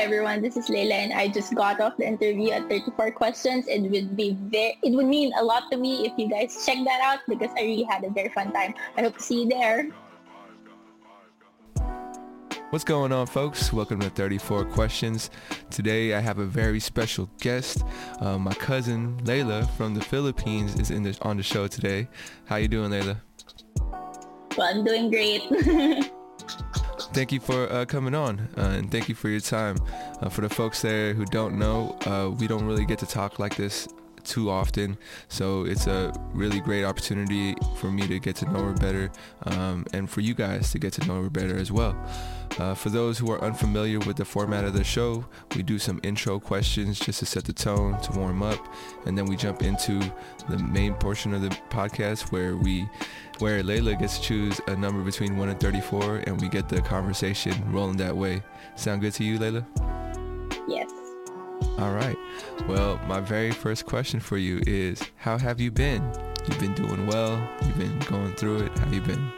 Hi everyone, this is Leila and I just got off the interview at 34 questions. It would be very, it would mean a lot to me if you guys check that out because I really had a very fun time. I hope to see you there. What's going on, folks? Welcome to 34 Questions. Today, I have a very special guest. Uh, my cousin Layla from the Philippines is in the, on the show today. How you doing, Layla? Well, I'm doing great. thank you for uh, coming on, uh, and thank you for your time. Uh, for the folks there who don't know, uh, we don't really get to talk like this too often. So it's a really great opportunity for me to get to know her better um, and for you guys to get to know her better as well. Uh, for those who are unfamiliar with the format of the show, we do some intro questions just to set the tone, to warm up, and then we jump into the main portion of the podcast where we, where Layla gets to choose a number between 1 and 34, and we get the conversation rolling that way. Sound good to you, Layla? Yes. All right. Well, my very first question for you is, how have you been? You've been doing well. You've been going through it. How you been?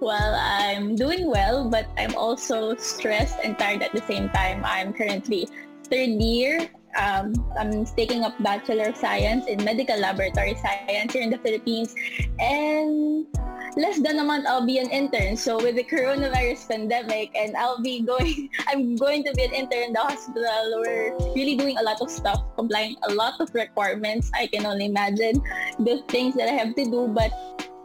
Well, I'm doing well, but I'm also stressed and tired at the same time. I'm currently third year. Um, I'm taking up Bachelor of Science in Medical Laboratory Science here in the Philippines. And less than a month, I'll be an intern. So with the coronavirus pandemic, and I'll be going, I'm going to be an intern in the hospital. We're really doing a lot of stuff, complying a lot of requirements. I can only imagine the things that I have to do, but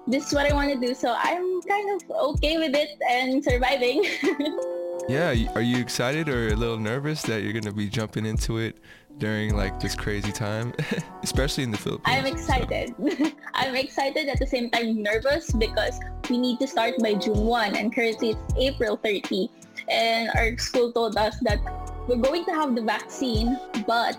this is what I want to do. So I'm kind of okay with it and surviving. yeah. Are you excited or a little nervous that you're going to be jumping into it during like this crazy time, especially in the Philippines? I'm excited. So. I'm excited at the same time nervous because we need to start by June 1 and currently it's April 30. And our school told us that we're going to have the vaccine, but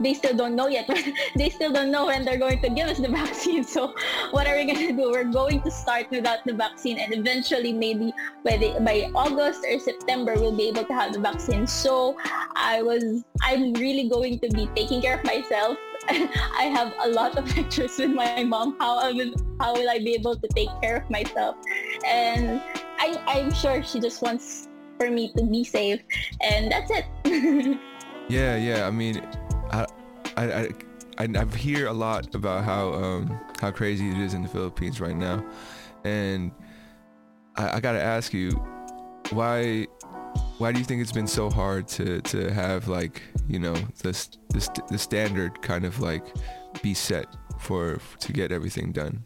they still don't know yet. they still don't know when they're going to give us the vaccine. So what are we going to do? We're going to start without the vaccine and eventually maybe by the, by August or September we'll be able to have the vaccine. So I was I'm really going to be taking care of myself. I have a lot of lectures with my mom. How I will how will I be able to take care of myself? And I I'm sure she just wants for me to be safe and that's it. yeah, yeah. I mean, I, I, I, I hear a lot about how um, how crazy it is in the Philippines right now, and I, I got to ask you, why why do you think it's been so hard to to have like you know this the standard kind of like be set for to get everything done?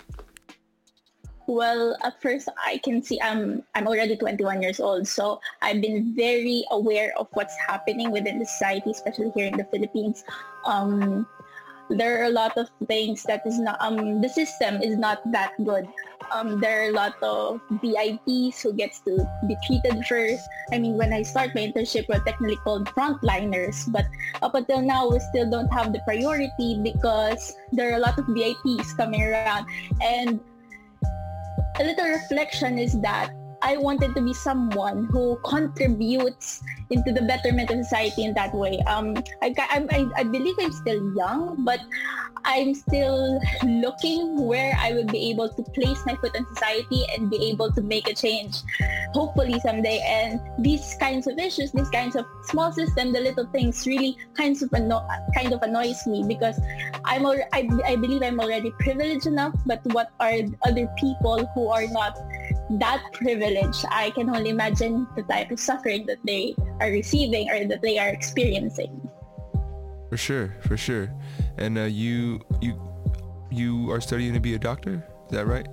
Well, at first I can see I'm I'm already 21 years old, so I've been very aware of what's happening within the society, especially here in the Philippines. Um, there are a lot of things that is not um the system is not that good. Um, there are a lot of VIPs who gets to be treated first. I mean, when I start my internship, we're technically called frontliners, but up until now, we still don't have the priority because there are a lot of VIPs coming around, and a little reflection is that I wanted to be someone who contributes into the betterment of society in that way. Um, I, I, I believe I'm still young, but I'm still looking where I will be able to place my foot in society and be able to make a change, hopefully someday. And these kinds of issues, these kinds of small system, the little things really kinds of anno- kind of annoys me because I'm al- I, I believe I'm already privileged enough, but what are other people who are not that privilege, I can only imagine the type of suffering that they are receiving or that they are experiencing. For sure, for sure. And uh, you you you are studying to be a doctor. Is that right?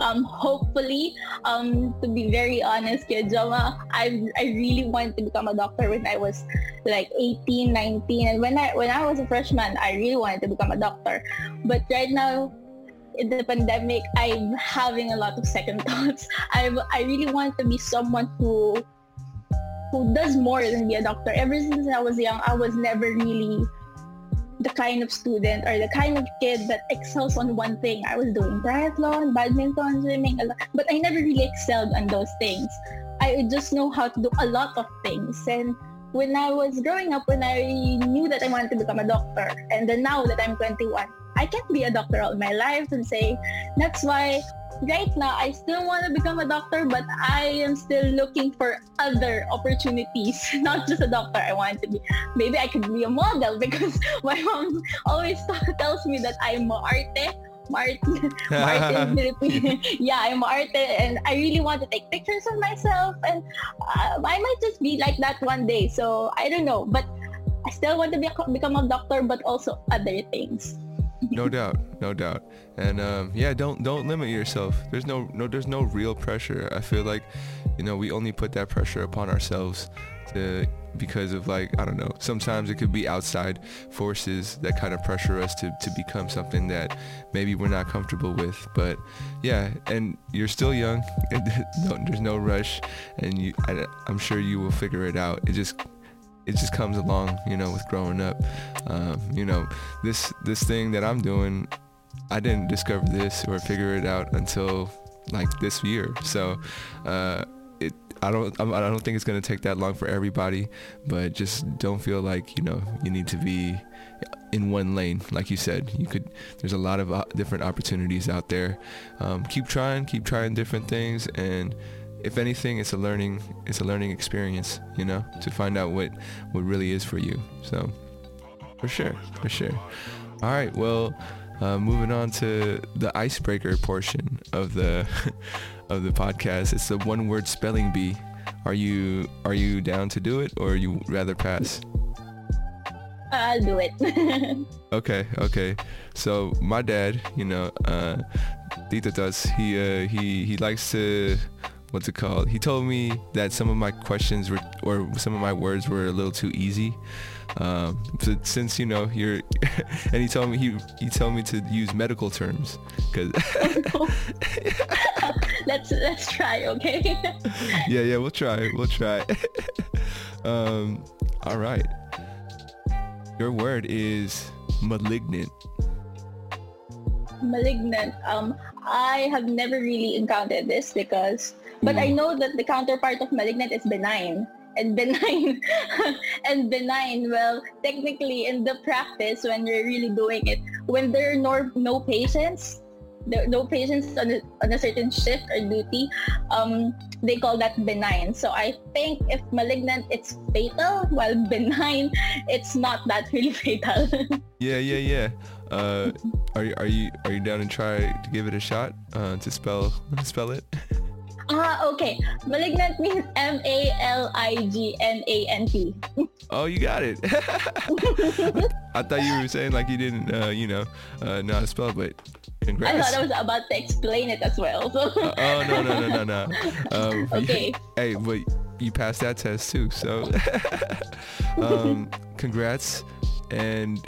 Um, hopefully, um, to be very honest, Joma, I I really wanted to become a doctor when I was like 18, 19, and when I when I was a freshman, I really wanted to become a doctor. But right now, in the pandemic, I'm having a lot of second thoughts. I I really want to be someone who who does more than be a doctor. Ever since I was young, I was never really the kind of student or the kind of kid that excels on one thing. I was doing triathlon, badminton, swimming, a lot, but I never really excelled on those things. I just know how to do a lot of things. And when I was growing up, when I knew that I wanted to become a doctor, and then now that I'm 21, I can't be a doctor all my life and say that's why right now I still want to become a doctor, but I am still looking for other opportunities, not just a doctor. I want to be, maybe I could be a model because my mom always tells me that I'm a arte. Mart, Mart yeah, I'm a arte and I really want to take pictures of myself and uh, I might just be like that one day. So I don't know, but I still want to be, become a doctor, but also other things no doubt, no doubt. And um, yeah, don't don't limit yourself. There's no no there's no real pressure. I feel like, you know, we only put that pressure upon ourselves to because of like I don't know. Sometimes it could be outside forces that kind of pressure us to to become something that maybe we're not comfortable with. But yeah, and you're still young. there's no rush, and you I, I'm sure you will figure it out. It just it just comes along, you know, with growing up. Um, you know, this this thing that I'm doing, I didn't discover this or figure it out until like this year. So, uh, it I don't I don't think it's gonna take that long for everybody, but just don't feel like you know you need to be in one lane like you said you could there's a lot of uh, different opportunities out there um, keep trying keep trying different things and if anything, it's a learning it's a learning experience, you know, to find out what what really is for you. So, for sure, for sure. All right, well, uh, moving on to the icebreaker portion of the of the podcast. It's the one word spelling bee. Are you are you down to do it, or you rather pass? I'll do it. okay, okay. So my dad, you know, uh, Tito does. He uh, he he likes to what's it called? He told me that some of my questions were, or some of my words were a little too easy. Um, since you know you're, and he told me he he told me to use medical terms because. let's let's try, okay? yeah, yeah, we'll try. We'll try. um, all right. Your word is malignant. Malignant. Um, I have never really encountered this because but mm. I know that the counterpart of malignant is benign. And benign and benign, well, technically in the practice when you're really doing it, when there are no, no patients, there no patients on a, on a certain shift or duty, um, they call that benign. So I think if malignant, it's fatal, while benign, it's not that really fatal. yeah, yeah, yeah. Uh, are you are you are you down to try to give it a shot uh, to spell spell it? Ah, okay. Malignant means M-A-L-I-G-N-A-N-T. oh, you got it. I thought you were saying like you didn't, uh, you know, uh, know how to spell, but congrats. I thought I was about to explain it as well. So. uh, oh, no, no, no, no, no. Um, okay. hey, but you passed that test too, so um, congrats. And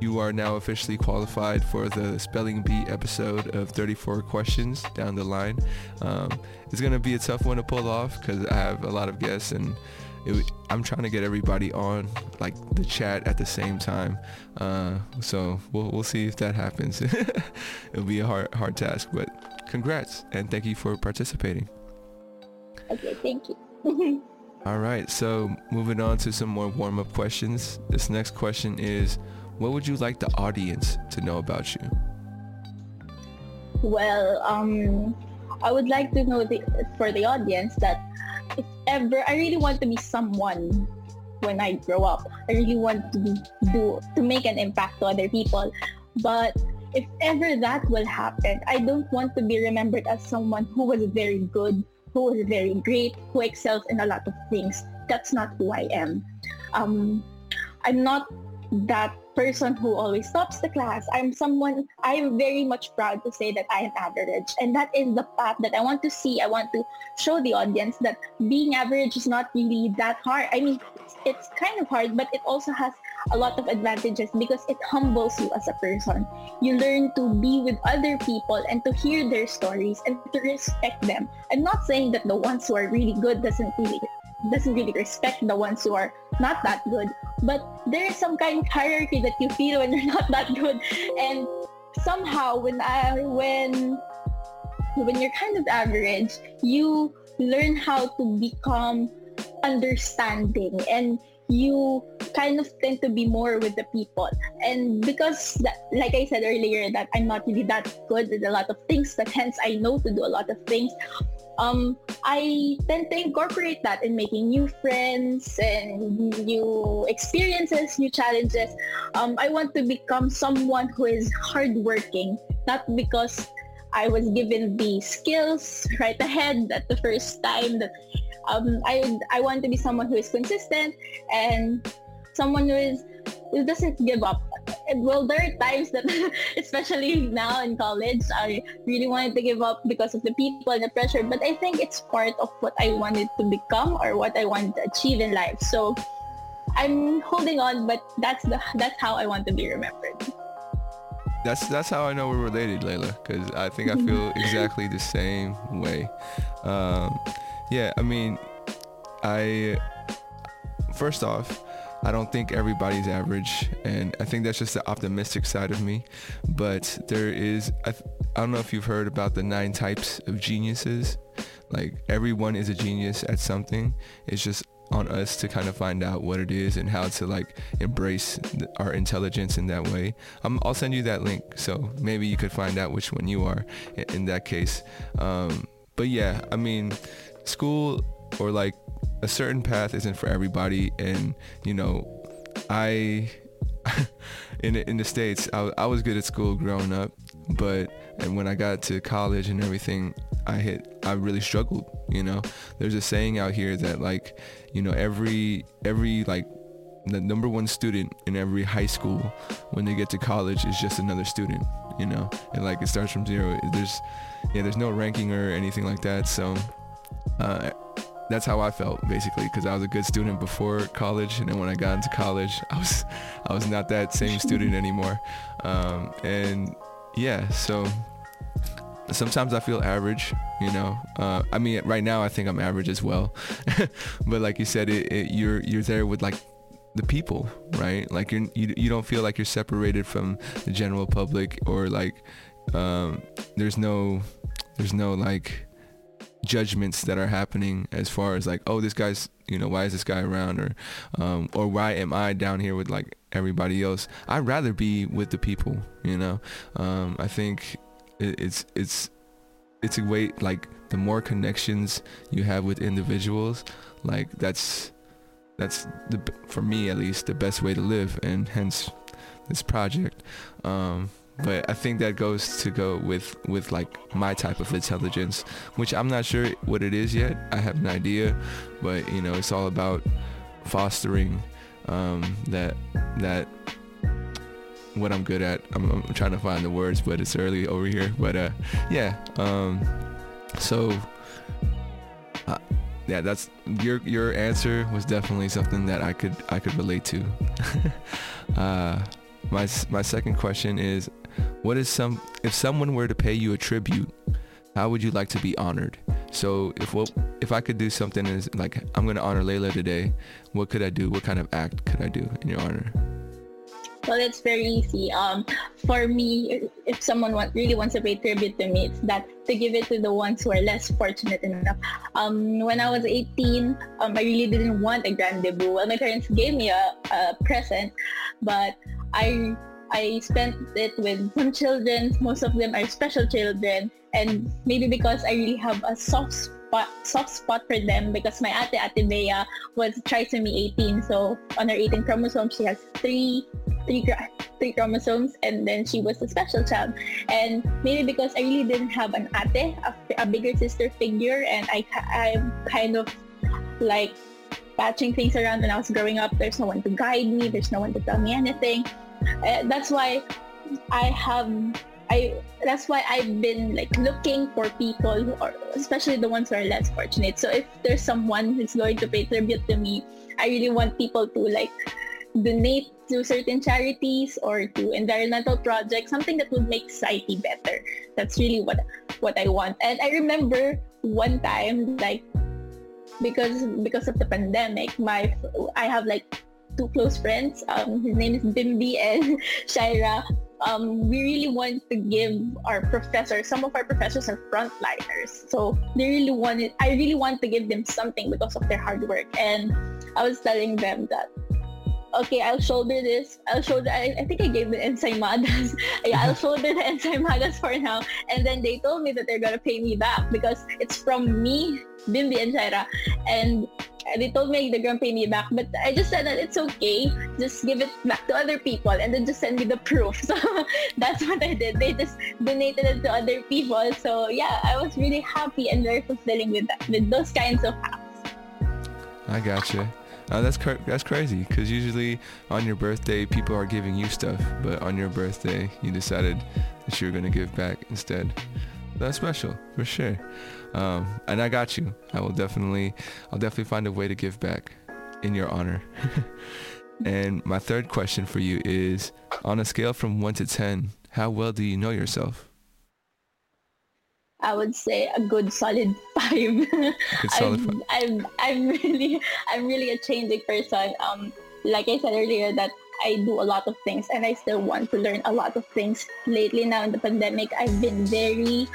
you are now officially qualified for the Spelling Bee episode of 34 questions down the line. Um, it's going to be a tough one to pull off because I have a lot of guests and it, I'm trying to get everybody on like the chat at the same time. Uh, so we'll, we'll see if that happens. It'll be a hard, hard task, but congrats and thank you for participating. Okay, thank you. All right, so moving on to some more warm-up questions. This next question is, what would you like the audience to know about you? Well, um, I would like to know the, for the audience that if ever I really want to be someone when I grow up, I really want to do to make an impact to other people. But if ever that will happen, I don't want to be remembered as someone who was very good, who was very great, who excels in a lot of things. That's not who I am. Um, I'm not that person who always stops the class. I'm someone, I'm very much proud to say that I am average. And that is the path that I want to see. I want to show the audience that being average is not really that hard. I mean, it's kind of hard, but it also has a lot of advantages because it humbles you as a person. You learn to be with other people and to hear their stories and to respect them. I'm not saying that the ones who are really good doesn't really doesn't really respect the ones who are not that good. But there is some kind of hierarchy that you feel when you're not that good. And somehow when I when when you're kind of average, you learn how to become understanding and you kind of tend to be more with the people. And because, that, like I said earlier, that I'm not really that good at a lot of things, but hence I know to do a lot of things, um, I tend to incorporate that in making new friends and new experiences, new challenges. Um, I want to become someone who is hardworking, not because I was given the skills right ahead at the first time that um, I I want to be someone who is consistent and someone who is who doesn't give up. Well, there are times that, especially now in college, I really wanted to give up because of the people and the pressure. But I think it's part of what I wanted to become or what I wanted to achieve in life. So I'm holding on, but that's the that's how I want to be remembered. That's that's how I know we're related, Layla, because I think I feel exactly the same way. Um, yeah, I mean, I first off, I don't think everybody's average, and I think that's just the optimistic side of me. But there is, I, I don't know if you've heard about the nine types of geniuses. Like everyone is a genius at something. It's just on us to kind of find out what it is and how to like embrace our intelligence in that way. Um, I'll send you that link so maybe you could find out which one you are in, in that case. Um, but yeah, I mean, school or like a certain path isn't for everybody and you know, I in in the states I, I was good at school growing up but and when I got to college and everything I hit I really struggled you know? There's a saying out here that like you know every every like the number one student in every high school when they get to college is just another student you know? And like it starts from zero. There's yeah there's no ranking or anything like that so uh, that's how I felt basically because I was a good student before college and then when I got into college I was I was not that same student anymore. Um, and yeah so sometimes I feel average you know? Uh, I mean right now I think I'm average as well. But like you said it, it, you're you're there with like the people right? Like you're, you you don't feel like you're separated from the general public or like um, there's no there's no like judgments that are happening as far as like oh this guy's you know why is this guy around? Or um, or why am I down here with like everybody else? I'd rather be with the people you know? Um, I think it, it's it's it's a way like the more connections you have with individuals like that's that's the for me at least the best way to live and hence this project. Um, but I think that goes to go with with like my type of intelligence, which I'm not sure what it is yet. I have an idea, but you know, it's all about fostering um, that that what I'm good at. I'm, I'm, trying to find the words, but it's early over here. But uh, yeah, um, so. Uh, yeah, that's your your answer was definitely something that I could I could relate to. uh, my my second question is what is some if someone were to pay you a tribute, how would you like to be honored? So if what if I could do something is like I'm gonna honor Layla today, what could I do? What kind of act could I do in your honor? Well, it's very easy. Um, for me, if someone want, really wants to pay tribute to me, it's that to give it to the ones who are less fortunate enough. Um, when I was 18, um, I really didn't want a grand debut. Well, my parents gave me a, a present, but I I spent it with some children. Most of them are special children. And maybe because I really have a soft spot, soft spot for them because my ate, Ate Bea, was trisomy 18. So on her 18 chromosome, she has three, three, three chromosomes and then she was a special child. And maybe because I really didn't have an ate, a, a bigger sister figure, and I, I'm kind of like patching things around when I was growing up. There's no one to guide me. There's no one to tell me anything. That's why I have I that's why I've been like looking for people are especially the ones who are less fortunate. So if there's someone who's going to pay tribute to me, I really want people to like donate to certain charities or to environmental projects, something that would make society better. That's really what what I want. And I remember one time like because because of the pandemic, my I have like two close friends. Um, his name is Bimbi and Shaira. Um, we really want to give our professors, some of our professors are frontliners. So they really wanted, I really want to give them something because of their hard work. And I was telling them that okay, I'll shoulder this. I'll shoulder. I, I think I gave the ensaimadas. yeah, I'll shoulder the ensaimadas for now. And then they told me that they're gonna pay me back because it's from me, Bimbi and Shaira. And they told me they're gonna pay me back, but I just said that it's okay. Just give it back to other people and then just send me the proof. So that's what I did. They just donated it to other people. So yeah, I was really happy and very fulfilling with that, with those kinds of apps. I gotcha. Uh, that's that's crazy because usually on your birthday people are giving you stuff, but on your birthday you decided that you're gonna give back instead. That's special for sure. Um, and I got you. I will definitely, I'll definitely find a way to give back in your honor. and my third question for you is, on a scale from one to ten, how well do you know yourself? I would say a good solid five. Good solid I'm, five. I'm, I'm really, I'm really a changing person. Um, like I said earlier, that I do a lot of things and I still want to learn a lot of things. Lately now in the pandemic, I've been very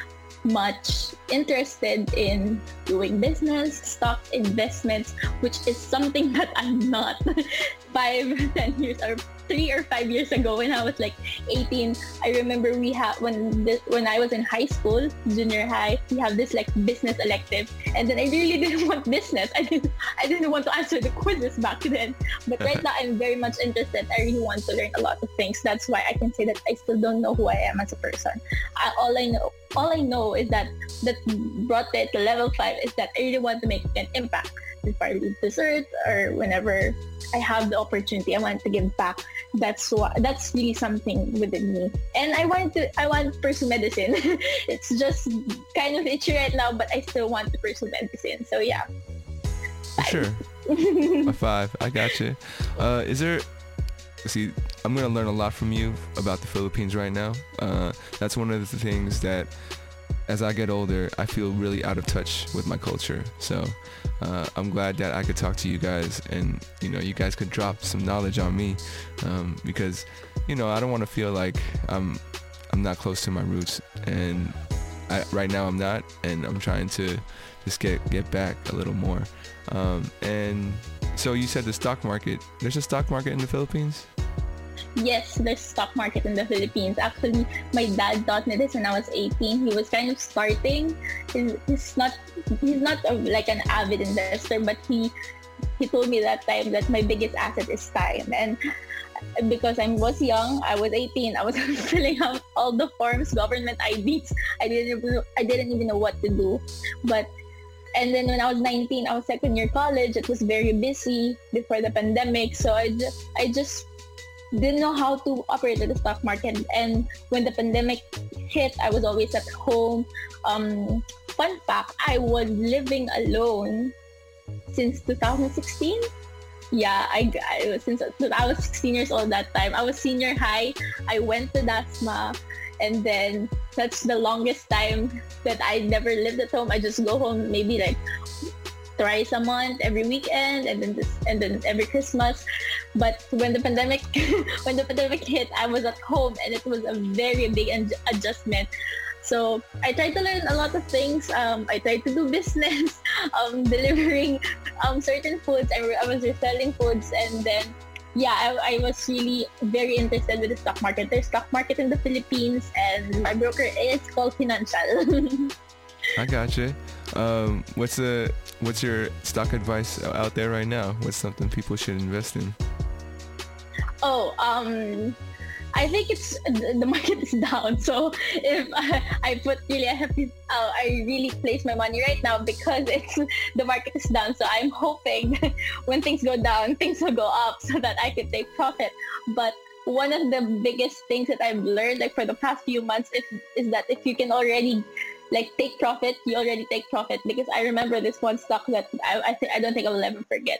much interested in doing business, stock investments, which is something that I'm not five, ten years or three or five years ago when I was like 18, I remember we had when this, when I was in high school, junior high, we have this like business elective, and then I really didn't want business. I didn't I didn't want to answer the quizzes back then. But right now, I'm very much interested. I really want to learn a lot of things. That's why I can say that I still don't know who I am as a person. I, all I know all I know is that that brought it to level five is that I really want to make an impact before I leave dessert or whenever I have the opportunity, I want to give back. That's what that's really something within me. And I want to I want to pursue medicine. it's just kind of itchy right now, but I still want to pursue medicine. So yeah. Five. Sure. a five. I got you. Uh, is there see i'm to learn a lot from you about the philippines right now uh, that's one of the things that as I get older, I feel really out of touch with my culture. So uh, I'm glad that I could talk to you guys and, you know, you guys could drop some knowledge on me um, because, you know, I don't want to feel like I'm, I'm not close to my roots. And I, right now I'm not, and I'm trying to just get, get back a little more. Um, and so you said the stock market, there's a stock market in the Philippines? Yes, there's stock market in the Philippines. Actually, my dad taught me this when I was 18. He was kind of starting. He's, he's not he's not a, like an avid investor, but he he told me that time that my biggest asset is time and because I was young, I was 18. I was filling out all the forms, government IDs. I didn't I didn't even know what to do. But and then when I was 19, I was second year college. It was very busy before the pandemic, so I just I just didn't know how to operate in the stock market. And when the pandemic hit, I was always at home. Um, fun fact, I was living alone since 2016. Yeah, I, I since I was 16 years old that time. I was senior high. I went to Dasma and then that's the longest time that I never lived at home. I just go home maybe like thrice a month, every weekend, and then this, and then every Christmas. But when the pandemic, when the pandemic hit, I was at home, and it was a very big adjustment. So I tried to learn a lot of things. Um, I tried to do business, um, delivering um, certain foods. I, I was reselling foods, and then yeah, I, I, was really very interested with the stock market. There's stock market in the Philippines, and my broker is called Financial. I got you. Um, what's the what's your stock advice out there right now? What's something people should invest in? Oh, um, I think it's the market is down. So if I, I put really I have uh, I really place my money right now because it's the market is down. So I'm hoping when things go down, things will go up so that I can take profit. But one of the biggest things that I've learned like for the past few months is, is that if you can already like take profit, you already take profit because I remember this one stock that I I, I don't think I will ever forget.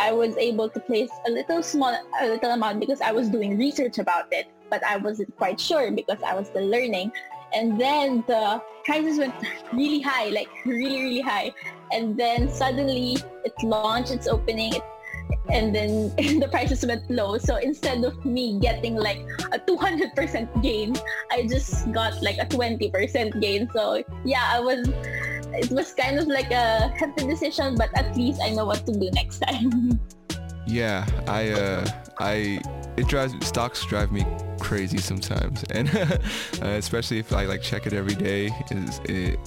I was able to place a little small a little amount because I was doing research about it, but I wasn't quite sure because I was still learning. And then the prices went really high, like really, really high. And then suddenly it launched its opening. It and then the prices went low. So instead of me getting like a 200% gain, I just got like a 20% gain. So yeah, I was, it was kind of like a hefty decision, but at least I know what to do next time. yeah, I uh, I it drives stocks drive me crazy sometimes, and uh, especially if I like check it every day. It,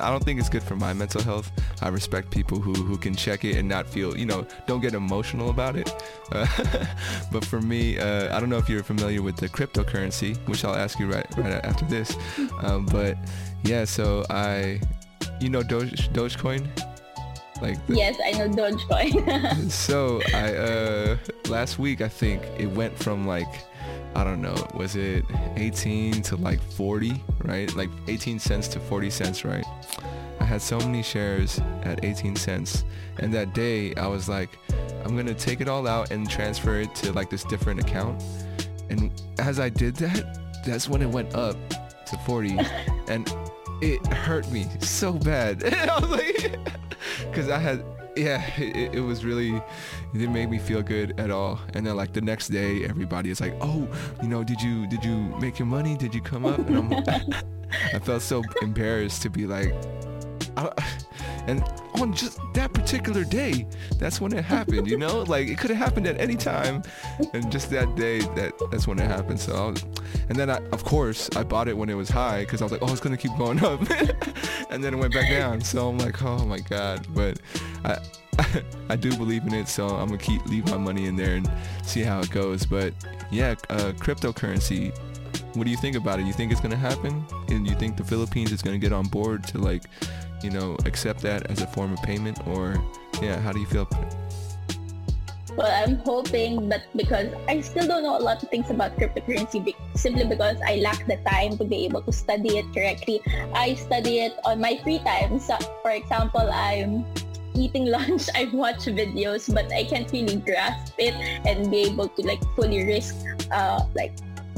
I don't think it's good for my mental health. I respect people who who can check it and not feel you know don't get emotional about it. Uh, but for me, uh, I don't know if you're familiar with the cryptocurrency, which I'll ask you right right after this. Um, but yeah, so I you know Doge Dogecoin. Like the, yes, I know Dogecoin. so I uh last week I think it went from like I don't know, was it 18 to like 40, right? Like 18 cents to 40 cents, right? I had so many shares at 18 cents. And that day I was like, I'm going to take it all out and transfer it to like this different account. And as I did that, that's when it went up to 40 and it hurt me so bad. I was like, cause I had yeah, it, it, was really, it didn't make me feel good at all. And then like the next day, everybody is like, oh, you know, did you did you make your money? Did you come up? And I'm, I felt so embarrassed to be like, and on just that particular day, that's when it happened. You know, like it could have happened at any time, and just that day, that that's when it happened. So, I and then I, of course, I bought it when it was high because I was like, oh, it's gonna keep going up, and then it went back down. So I'm like, oh my god. But I, I do believe in it, so I'm gonna keep leave my money in there and see how it goes. But yeah, uh, cryptocurrency. What do you think about it? You think it's gonna happen? And you think the Philippines is gonna get on board to like you know, accept that as a form of payment or yeah, how do you feel Well, I'm hoping, but because I still don't know a lot of things about cryptocurrency, simply because I lack the time to be able to study it correctly. I study it on my free time. So, for example, I'm eating lunch, I watch videos, but I can't really grasp it and be able to like fully risk uh, like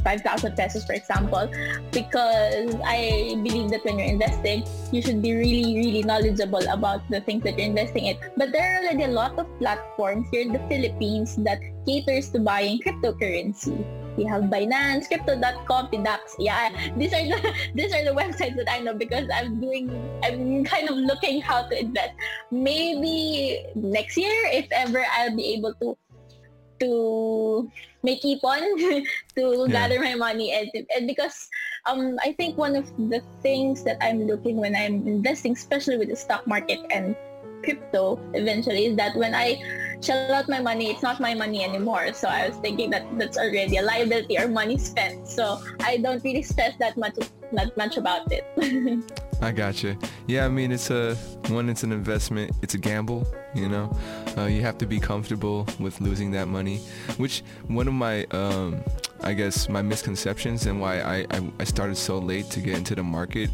5,000 pesos, for example, because I believe that when you're investing, you should be really, really knowledgeable about the things that you're investing in. But there are already a lot of platforms here in the Philippines that caters to buying cryptocurrency. We have Binance, Crypto.com, PDAX. Yeah, these are the these are the websites that I know because I'm doing I'm kind of looking how to invest. Maybe next year, if ever I'll be able to to make on to yeah. gather my money. And, and because um I think one of the things that I'm looking when I'm investing especially with the stock market and crypto eventually is that when I shell out my money it's not my money anymore. So I was thinking that that's already a liability or money spent. So I don't really stress that much not much about it I gotcha. Yeah, I mean, it's a one. It's an investment. It's a gamble. You know, uh, you have to be comfortable with losing that money. Which one of my, um, I guess, my misconceptions and why I, I I started so late to get into the market.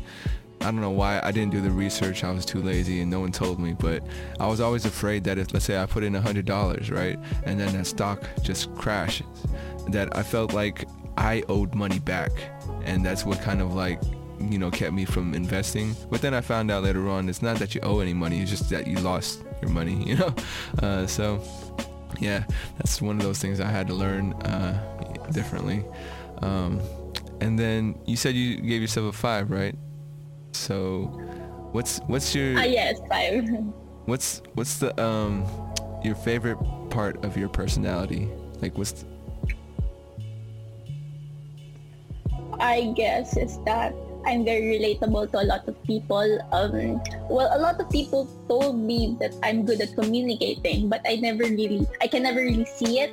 I don't know why I didn't do the research. I was too lazy and no one told me. But I was always afraid that if, let's say, I put in a hundred dollars, right, and then that stock just crashes, that I felt like I owed money back, and that's what kind of like you know kept me from investing. But then i found out later on it's not that you owe any money it's just that you lost your money you know? Uh, so yeah that's one of those things i had to learn uh, differently. Um, and then you said you gave yourself a five right? So what's what's your uh, yes five. what's what's the um your favorite part of your personality? Like what's the, I guess is that I'm very relatable to a lot of people. Um, well, a lot of people told me that I'm good at communicating, but I never really, I can never really see it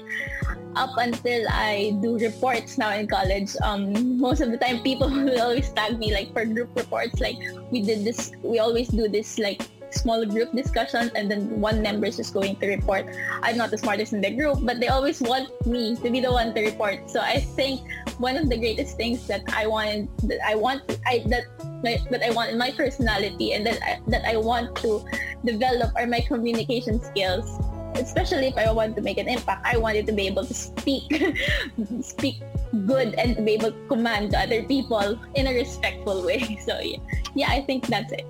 up until I do reports now in college. Um, most of the time, people will always tag me like for group reports. Like we did this, we always do this like small group discussions and then one member is just going to report. I'm not the smartest in the group, but they always want me to be the one to report. So I think one of the greatest things that I wanted, that I want, I that that I want in my personality and that I, that I want to develop are my communication skills. Especially if I want to make an impact, I wanted to be able to speak, speak good, and to be able to command other people in a respectful way. So yeah, yeah, I think that's it.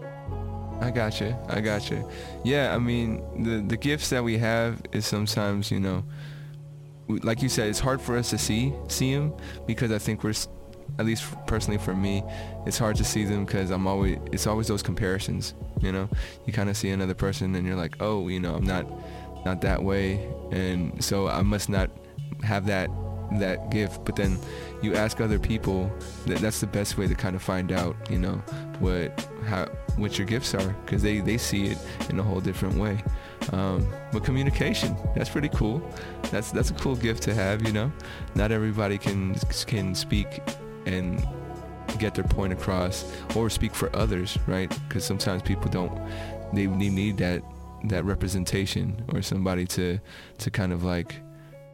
I got you. I got you. Yeah, I mean, the the gifts that we have is sometimes, you know, like you said, it's hard for us to see see them because I think we're, at least personally for me, it's hard to see them because I'm always it's always those comparisons. You know, you kind of see another person and you're like, oh, you know, I'm not not that way, and so I must not have that that gift. But then you ask other people, that that's the best way to kind of find out, you know, what how what your gifts are, because they they see it in a whole different way. Um, but communication, that's pretty cool. That's that's a cool gift to have, you know. Not everybody can can speak and get their point across or speak for others, right? Because sometimes people don't they, they need that that representation or somebody to to kind of like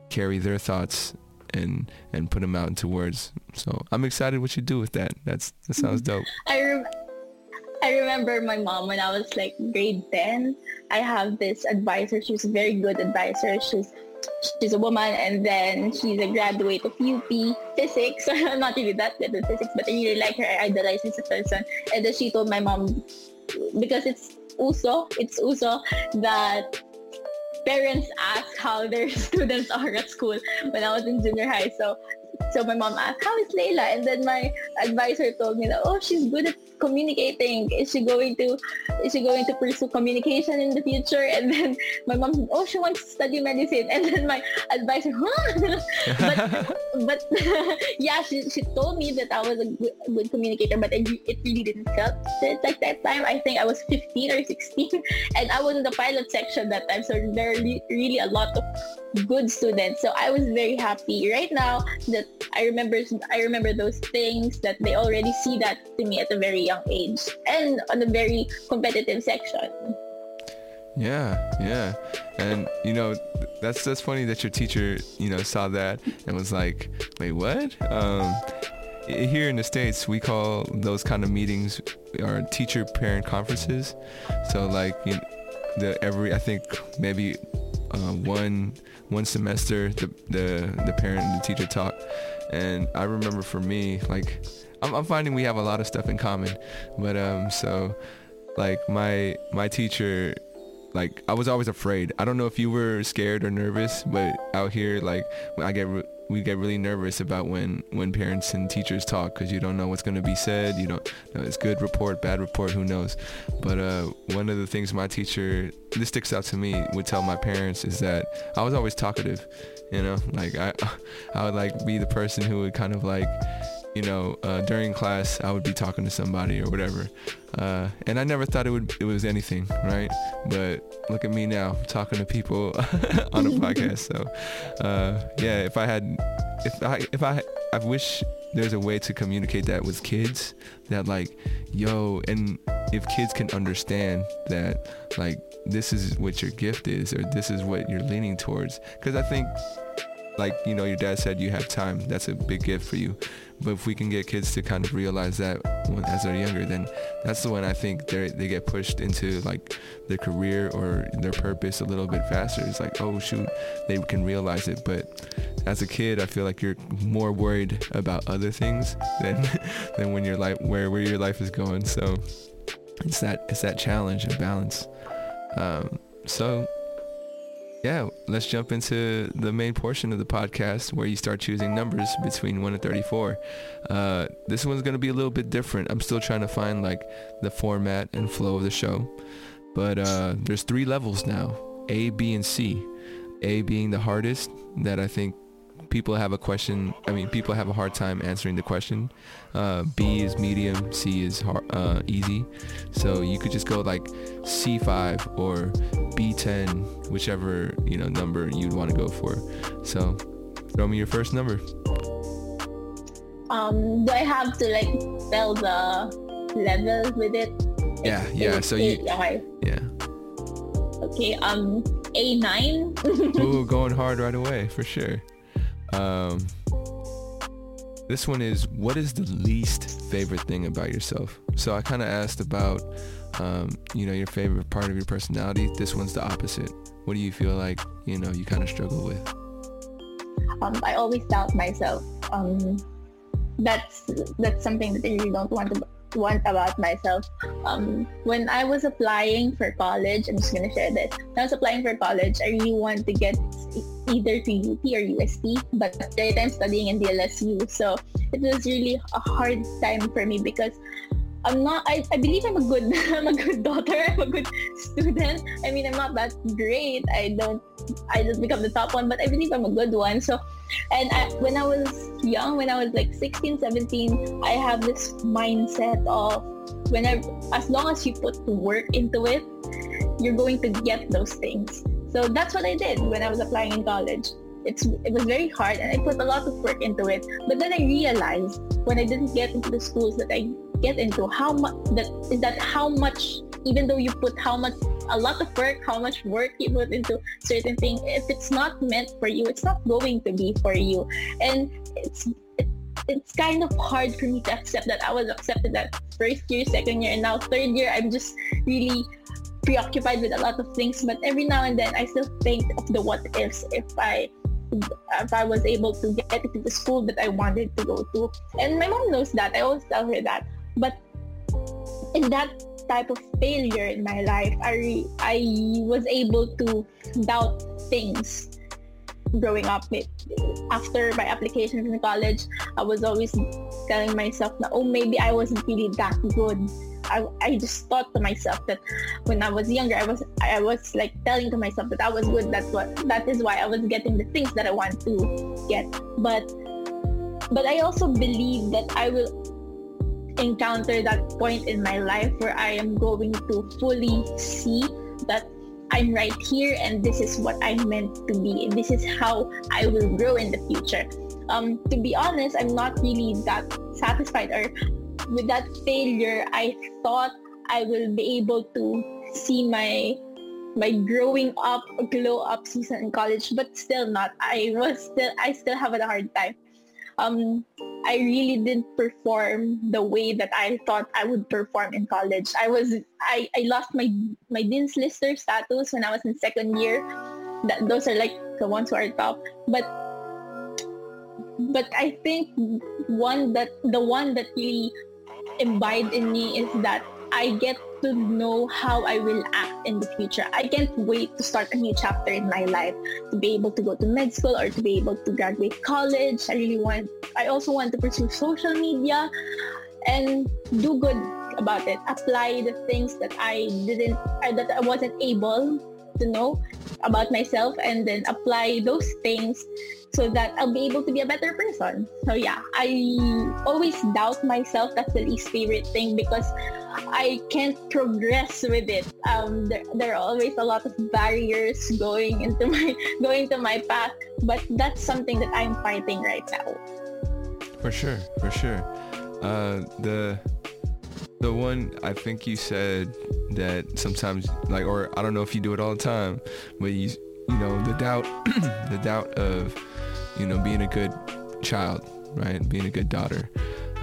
carry their thoughts and and put them out into words. So I'm excited what you do with that. That's that sounds dope. I rem- I remember my mom when I was like grade 10. I have this advisor. She was a very good advisor. She's she's a woman and then she's a graduate of UP physics. I'm not really that good at physics, but I really like her. I idolize this person. And then she told my mom because it's uso, it's uso that parents ask how their students are at school when I was in junior high. So so my mom asked, how is Layla? And then my advisor told me that, oh, she's good at communicating. Is she going to is she going to pursue communication in the future? And then my mom said, oh, she wants to study medicine. And then my advisor, huh? but but yeah, she, she told me that I was a good, good communicator, but it, it really didn't help. it like that time. I think I was 15 or 16, and I was in the pilot section that time. So there are really a lot of good students. So I was very happy right now that I remember I remember those things that they already see that to me at a very young age and on a very competitive section. Yeah, yeah. And you know, that's that's funny that your teacher, you know, saw that and was like, "Wait, what?" Um here in the states, we call those kind of meetings our teacher parent conferences. So like, you know, the every I think maybe uh, one one semester the, the the parent and the teacher talk and i remember for me like I'm, I'm finding we have a lot of stuff in common but um so like my my teacher like I was always afraid. I don't know if you were scared or nervous, but out here, like I get re- we get really nervous about when when parents and teachers talk because you don't know what's going to be said. You don't know it's good report, bad report, who knows. But uh, one of the things my teacher this sticks out to me would tell my parents is that I was always talkative. You know, like I I would like be the person who would kind of like you know, uh, during class I would be talking to somebody or whatever, uh, and I never thought it would it was anything, right? But look at me now, talking to people on a podcast. So, uh, yeah, if I had, if I if I I wish there's a way to communicate that with kids that like, yo, and if kids can understand that like this is what your gift is or this is what you're leaning towards, because I think like you know your dad said you have time that's a big gift for you but if we can get kids to kind of realize that when, as they're younger, then that's the one I think they they get pushed into like their career or their purpose a little bit faster. It's like, oh shoot, they can realize it. But as a kid, I feel like you're more worried about other things than than when your life where where your life is going. So it's that it's that challenge and balance. Um, so yeah, let's jump into the main portion of the podcast where you start choosing numbers between 1 and 34. Uh, this one's going to be a little bit different. I'm still trying to find like the format and flow of the show. But uh, there's three levels now, A, B, and C. A being the hardest that I think people have a question. I mean, people have a hard time answering the question. Uh, B is medium, C is hard, uh, easy. So you could just go like C5 or B10, whichever you know number you'd want to go for. So throw me your first number. Um, do I have to like spell the level with it? Yeah, yeah. So you, okay. yeah. Okay. Um, A nine. Ooh, going hard right away for sure. Um, this one is what is the least favorite thing about yourself? So I kind of asked about, um, you know, your favorite part of your personality. This one's the opposite. What do you feel like, you know, you kind of struggle with? Um, I always doubt myself. Um, that's that's something that I really don't want to want about myself. Um, when I was applying for college, I'm just gonna share this. When I was applying for college, I really wanted to get either to UP or UST, but right I'm studying in DLSU, so it was really a hard time for me because I'm not. I, I believe I'm a good. I'm a good daughter. I'm a good student. I mean, I'm not that great. I don't. I don't become the top one, but I believe I'm a good one. So, and I, when I was young, when I was like 16, 17, I have this mindset of whenever, as long as you put work into it, you're going to get those things. So that's what I did when I was applying in college. It's it was very hard, and I put a lot of work into it. But then I realized when I didn't get into the schools that I get into how much that is that how much even though you put how much a lot of work how much work you put into certain things if it's not meant for you it's not going to be for you and it's it, it's kind of hard for me to accept that I was accepted that first year second year and now third year I'm just really preoccupied with a lot of things but every now and then I still think of the what ifs if I if I was able to get into the school that I wanted to go to. And my mom knows that. I always tell her that. But in that type of failure in my life, I, I was able to doubt things growing up. After my applications in college, I was always telling myself that, oh, maybe I wasn't really that good. I, I just thought to myself that when I was younger, I was I was like telling to myself that I was good. That's what that is why I was getting the things that I want to get. But but I also believe that I will encounter that point in my life where I am going to fully see that I'm right here and this is what I'm meant to be this is how I will grow in the future. Um, to be honest, I'm not really that satisfied or with that failure, I thought I will be able to see my my growing up, glow up season in college, but still not. I was still I still have a hard time um, I really didn't perform the way that I thought I would perform in college. I was I, I lost my my Dean's Lister status when I was in second year. That those are like the ones who are top. But but I think one that the one that really imbibed in me is that I get to know how I will act in the future. I can't wait to start a new chapter in my life, to be able to go to med school or to be able to graduate college. I really want, I also want to pursue social media and do good about it. Apply the things that I didn't, that I wasn't able to know about myself and then apply those things so that I'll be able to be a better person. So yeah, I always doubt myself. That's the least favorite thing because I can't progress with it. Um, there, there are always a lot of barriers going into my going to my path, but that's something that I'm fighting right now. For sure, for sure. Uh, the the one I think you said that sometimes like or I don't know if you do it all the time, but you you know the doubt the doubt of you know being a good child, right? Being a good daughter.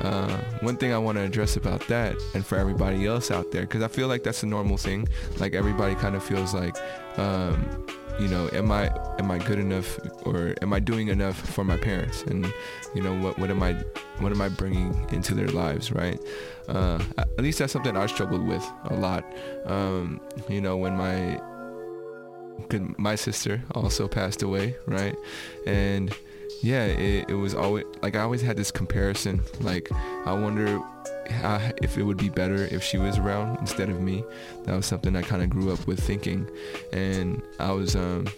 Uh, one thing I want to address about that and for everybody else out there, because I feel like that's a normal thing. Like everybody kind of feels like, um, you know, am I am I good enough or am I doing enough for my parents? And you know, what what am I what am I bringing into their lives, right? Uh, at least that's something I struggled with a lot. Um, you know, when my my sister also passed away, right, and yeah, it, it was always like I always had this comparison. Like I wonder how, if it would be better if she was around instead of me. That was something I kind of grew up with thinking, and I was um,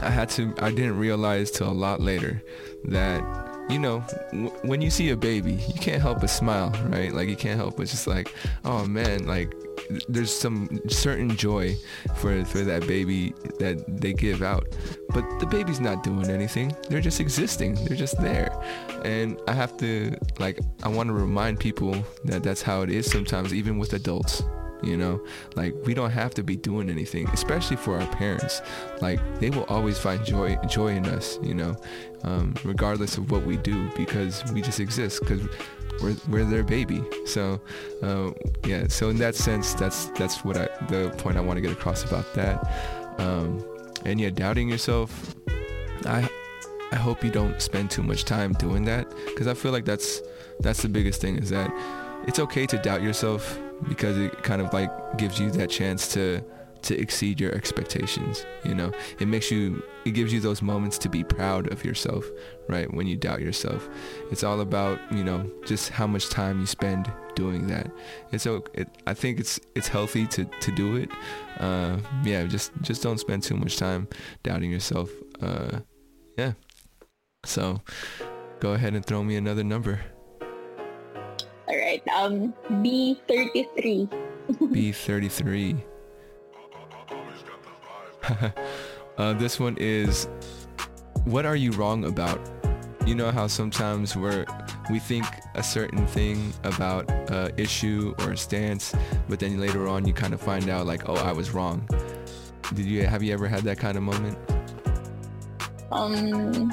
I had to I didn't realize till a lot later that you know, w- when you see a baby, you can't help but smile, right? Like you can't help but just like, oh man, like there's some certain joy for for that baby that they give out. But the baby's not doing anything. They're just existing. They're just there. And i have to like i want to remind people that that's how it is sometimes even with adults you know like we don't have to be doing anything especially for our parents like they will always find joy joy in us you know um, regardless of what we do because we just exist because we're, we're their baby. So uh, yeah, so in that sense, that's that's what I the point I want to get across about that. Um, and yeah, doubting yourself. I I hope you don't spend too much time doing that because I feel like that's that's the biggest thing is that it's okay to doubt yourself because it kind of like gives you that chance to to exceed your expectations. You know, it makes you, it gives you those moments to be proud of yourself, right? When you doubt yourself, it's all about, you know, just how much time you spend doing that. It's so, it, I think it's, it's healthy to, to do it. Uh, yeah, just, just don't spend too much time doubting yourself. Uh, yeah. So go ahead and throw me another number. All right. Um, B33. B33. uh, this one is, what are you wrong about? You know how sometimes we're, we think a certain thing about a issue or a stance, but then later on you kind of find out like, oh, I was wrong. Did you have you ever had that kind of moment? Um,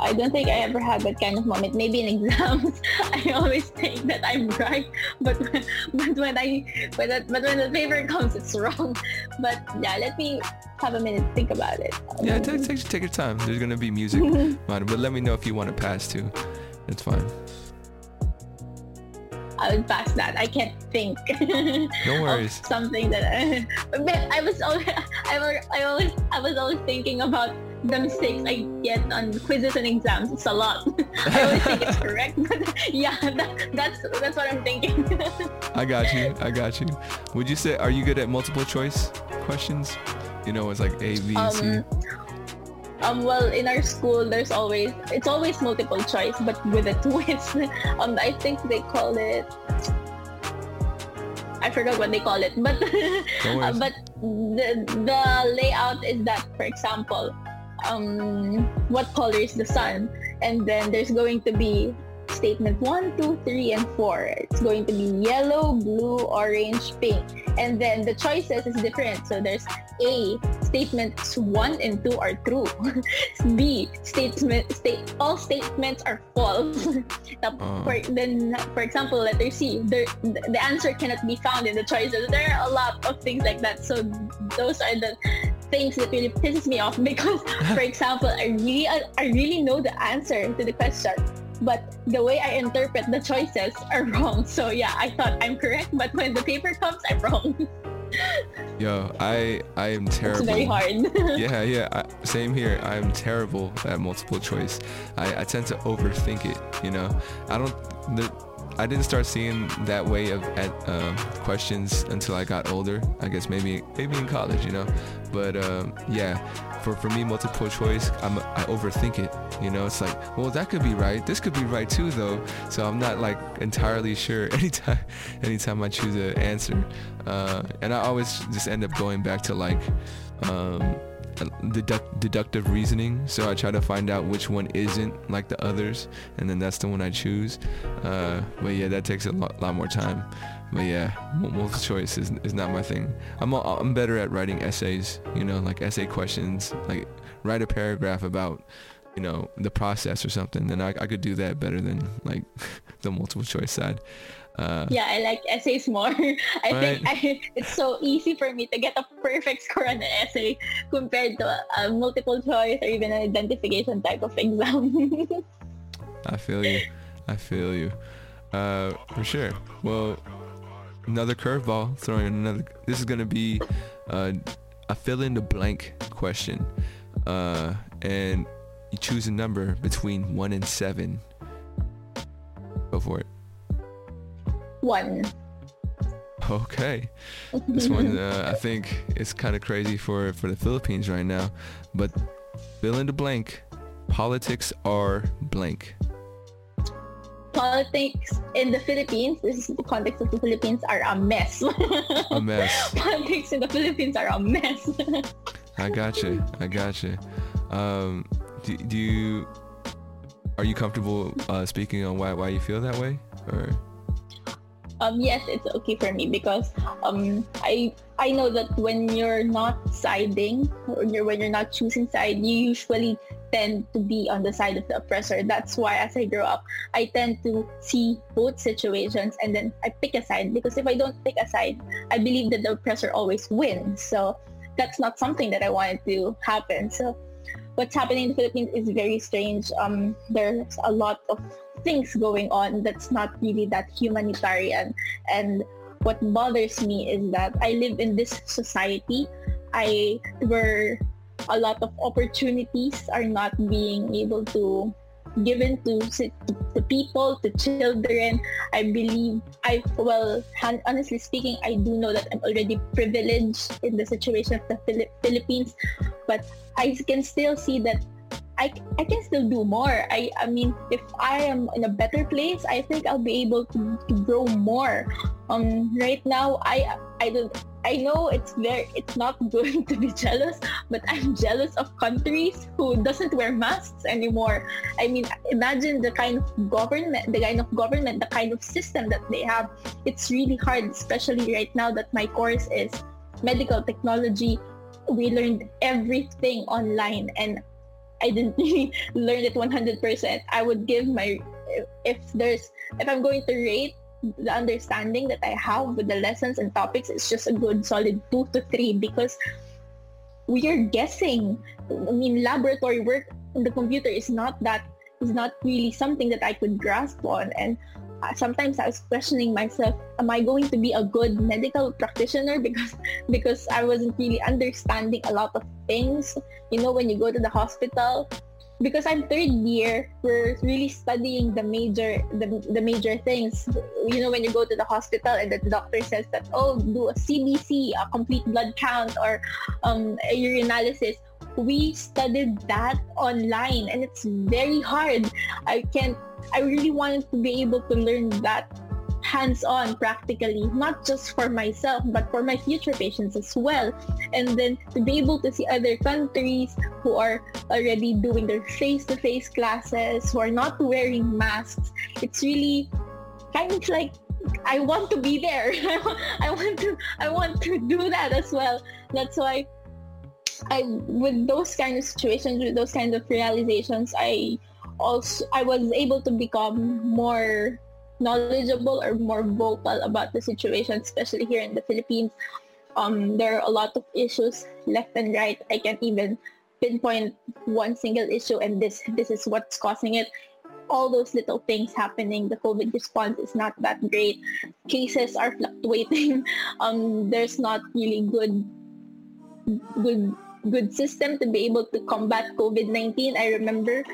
I don't think I ever had that kind of moment. Maybe in exams, I always think that I'm right, but but when I but, that, but when the paper comes, it's wrong. But yeah, let me have a minute to think about it. Yeah, take, take, take your time. There's gonna be music, but let me know if you want to pass too. It's fine. I would pass that. I can't think. No worries. something that I, but I was always I was I always I was always thinking about the mistakes I get on quizzes and exams. It's a lot. I always think it's correct, but yeah, that, that's that's what I'm thinking. I got you. I got you. Would you say are you good at multiple choice questions? You know, it's like A, B, um, C. Um, well, in our school, there's always it's always multiple choice, but with a twist. um, I think they call it. I forgot what they call it, but uh, but the the layout is that, for example, um, what color is the sun, and then there's going to be statement one, two, three, and 4. It's going to be yellow, blue, orange, pink. And then the choices is different. So there's A, statements 1 and 2 are true. B, statement, state, all statements are false. uh. for, then, for example, letter C, the, the answer cannot be found in the choices. There are a lot of things like that. So those are the things that really pisses me off because, for example, I really, uh, I really know the answer to the question, but the way I interpret the choices are wrong. So yeah, I thought I'm correct, but when the paper comes, I'm wrong. Yo, I I am terrible. It's very hard. yeah, yeah. I, same here. I am terrible at multiple choice. I, I tend to overthink it. You know, I don't. The, I didn't start seeing that way of at um, questions until I got older. I guess maybe maybe in college, you know. But um, yeah, for, for me, multiple choice, I'm, I overthink it. You know, it's like, well, that could be right. This could be right too, though. So I'm not like entirely sure anytime, anytime I choose an answer. Uh, and I always just end up going back to like, um, deduct, deductive reasoning. So I try to find out which one isn't like the others, and then that's the one I choose. Uh, but yeah, that takes a lot, lot more time. But yeah, multiple choice is, is not my thing. I'm I'm better at writing essays, you know, like essay questions, like write a paragraph about, you know, the process or something. Then I, I could do that better than like the multiple choice side. Uh, yeah, I like essays more. I right? think I, it's so easy for me to get a perfect score on an essay compared to a, a multiple choice or even an identification type of exam. I feel you. I feel you. Uh, for sure. Well, another curveball, throwing another. This is gonna be uh, a fill in the blank question, uh, and you choose a number between one and seven. Go for it. One. Okay, this one uh, I think is kind of crazy for for the Philippines right now, but fill in the blank. Politics are blank politics in the Philippines, this is the context of the Philippines, are a mess. a mess. politics in the Philippines are a mess. I got you. I got you. Um, do, do you are you comfortable uh, speaking on why why you feel that way or? Um, yes, it's okay for me because um, I I know that when you're not siding or you're, when you're not choosing side, you usually tend to be on the side of the oppressor. That's why as I grow up, I tend to see both situations and then I pick a side because if I don't pick a side, I believe that the oppressor always wins. So that's not something that I wanted to happen. So what's happening in the Philippines is very strange. Um, there's a lot of things going on that's not really that humanitarian and what bothers me is that I live in this society I where a lot of opportunities are not being able to given to, the people, to children. I believe I well, honestly speaking, I do know that I'm already privileged in the situation of the Philippines, but I can still see that I, I can still do more. I, I mean, if I am in a better place, I think I'll be able to, to grow more. Um, right now, I I don't I know it's very it's not good to be jealous, but I'm jealous of countries who doesn't wear masks anymore. I mean, imagine the kind of government, the kind of government, the kind of system that they have. It's really hard, especially right now that my course is medical technology. We learned everything online and I didn't really learn it 100%. I would give my, if there's, if I'm going to rate the understanding that I have with the lessons and topics, it's just a good solid two to three because we are guessing. I mean, laboratory work on the computer is not that, is not really something that I could grasp on. And sometimes I was questioning myself, am I going to be a good medical practitioner? Because because I wasn't really understanding a lot of things. You know, when you go to the hospital, because I'm third year, we're really studying the major the, the major things. You know, when you go to the hospital and the doctor says that, oh, do a CBC, a complete blood count, or um, a urinalysis we studied that online and it's very hard. I can't, I really wanted to be able to learn that hands-on practically, not just for myself, but for my future patients as well. And then to be able to see other countries who are already doing their face-to-face classes, who are not wearing masks, it's really kind of like I want to be there. I want to I want to do that as well. That's why I with those kind of situations, with those kind of realizations, I also I was able to become more knowledgeable or more vocal about the situation, especially here in the Philippines. Um, there are a lot of issues left and right. I can't even pinpoint one single issue and this this is what's causing it. All those little things happening. The COVID response is not that great. Cases are fluctuating. Um, there's not really good good good system to be able to combat COVID-19. I remember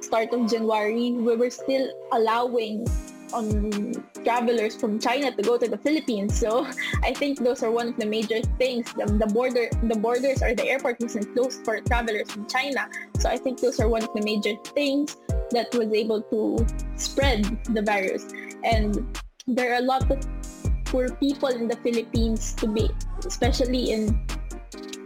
start of January, we were still allowing um, travelers from China to go to the Philippines. So I think those are one of the major things. The, the border, the borders or the airport wasn't closed for travelers from China. So I think those are one of the major things that was able to spread the virus. And there are a lot of poor people in the Philippines to be, especially in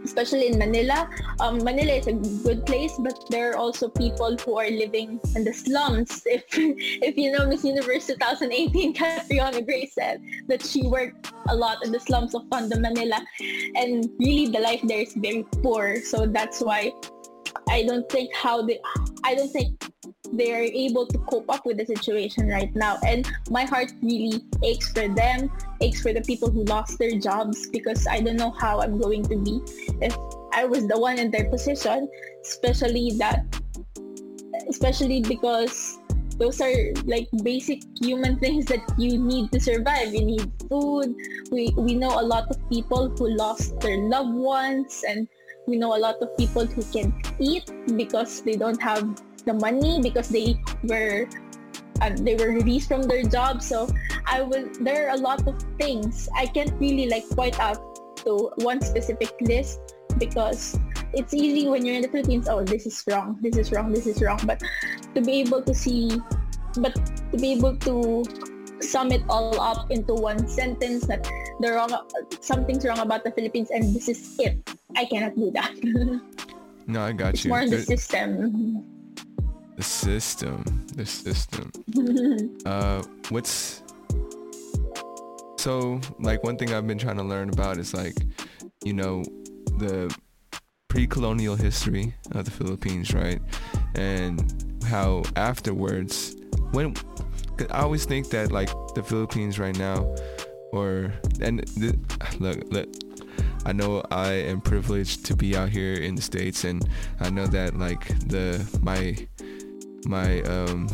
especially in Manila. Um, Manila is a good place, but there are also people who are living in the slums. If if you know Miss Universe 2018, Catriona Gray said that she worked a lot in the slums of Tondo, Manila, and really the life there is very poor. So that's why I don't think how they I don't think they are able to cope up with the situation right now. And my heart really aches for them, aches for the people who lost their jobs because I don't know how I'm going to be if I was the one in their position, especially that, especially because those are like basic human things that you need to survive. You need food. We, we know a lot of people who lost their loved ones and we know a lot of people who can eat because they don't have the money because they were uh, they were released from their job. So i will there are a lot of things i can't really like point out to one specific list because it's easy when you're in the philippines oh this is wrong this is wrong this is wrong. But to be able to see but to be able to sum it all up into one sentence that the wrong something's wrong about the philippines and this is it i cannot do that. No i got it's you. more the system the system. The system. uh, what's so like one thing I've been trying to learn about is like, you know, the pre-colonial history of the Philippines, right? And how afterwards, when I always think that like the Philippines right now, or and the, look, look, I know I am privileged to be out here in the states, and I know that like the my my um,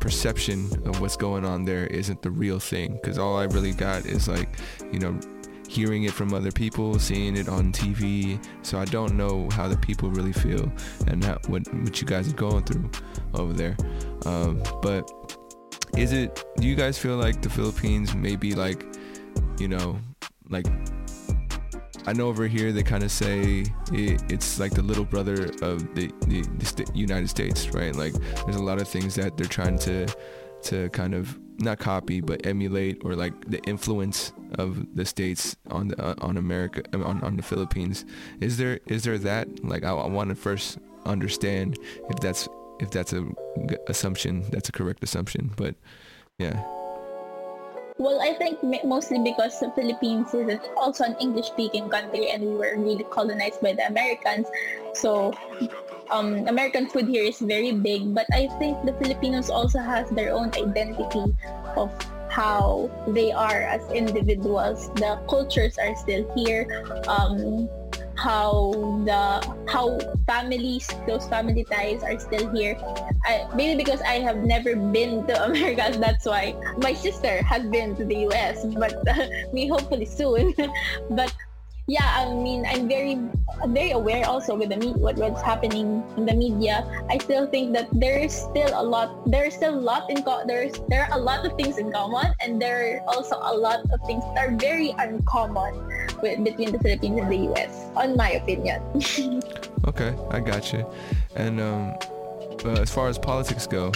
perception of what's going on there isn't the real thing because all I really got is like you know hearing it from other people, seeing it on TV. So I don't know how the people really feel and how, what what you guys are going through over there. Um, but is it? Do you guys feel like the Philippines may be like, you know, like I know over here they kind of say it, it's like the little brother of the, the, the United States, right? Like there's a lot of things that they're trying to to kind of not copy but emulate or like the influence of the states on the, uh, on America on, on the Philippines. Is there is there that? Like I, I want to first understand if that's if that's a assumption that's a correct assumption but yeah well, I think mostly because the Philippines is also an English-speaking country and we were really colonized by the Americans. So um, American food here is very big, but I think the Filipinos also has their own identity of how they are as individuals. The cultures are still here. Um, how the how families those family ties are still here. I, maybe because i have never been to america that's why. My sister has been to the us but uh, me hopefully soon. But yeah, I mean, I'm very, very aware also with the media, what, what's happening in the media. I still think that there is still a lot, there is still a lot in, co- there's, there are a lot of things in common and there are also a lot of things that are very uncommon with, between the Philippines and the U.S., on my opinion. okay, I got you. And um, uh, as far as politics go,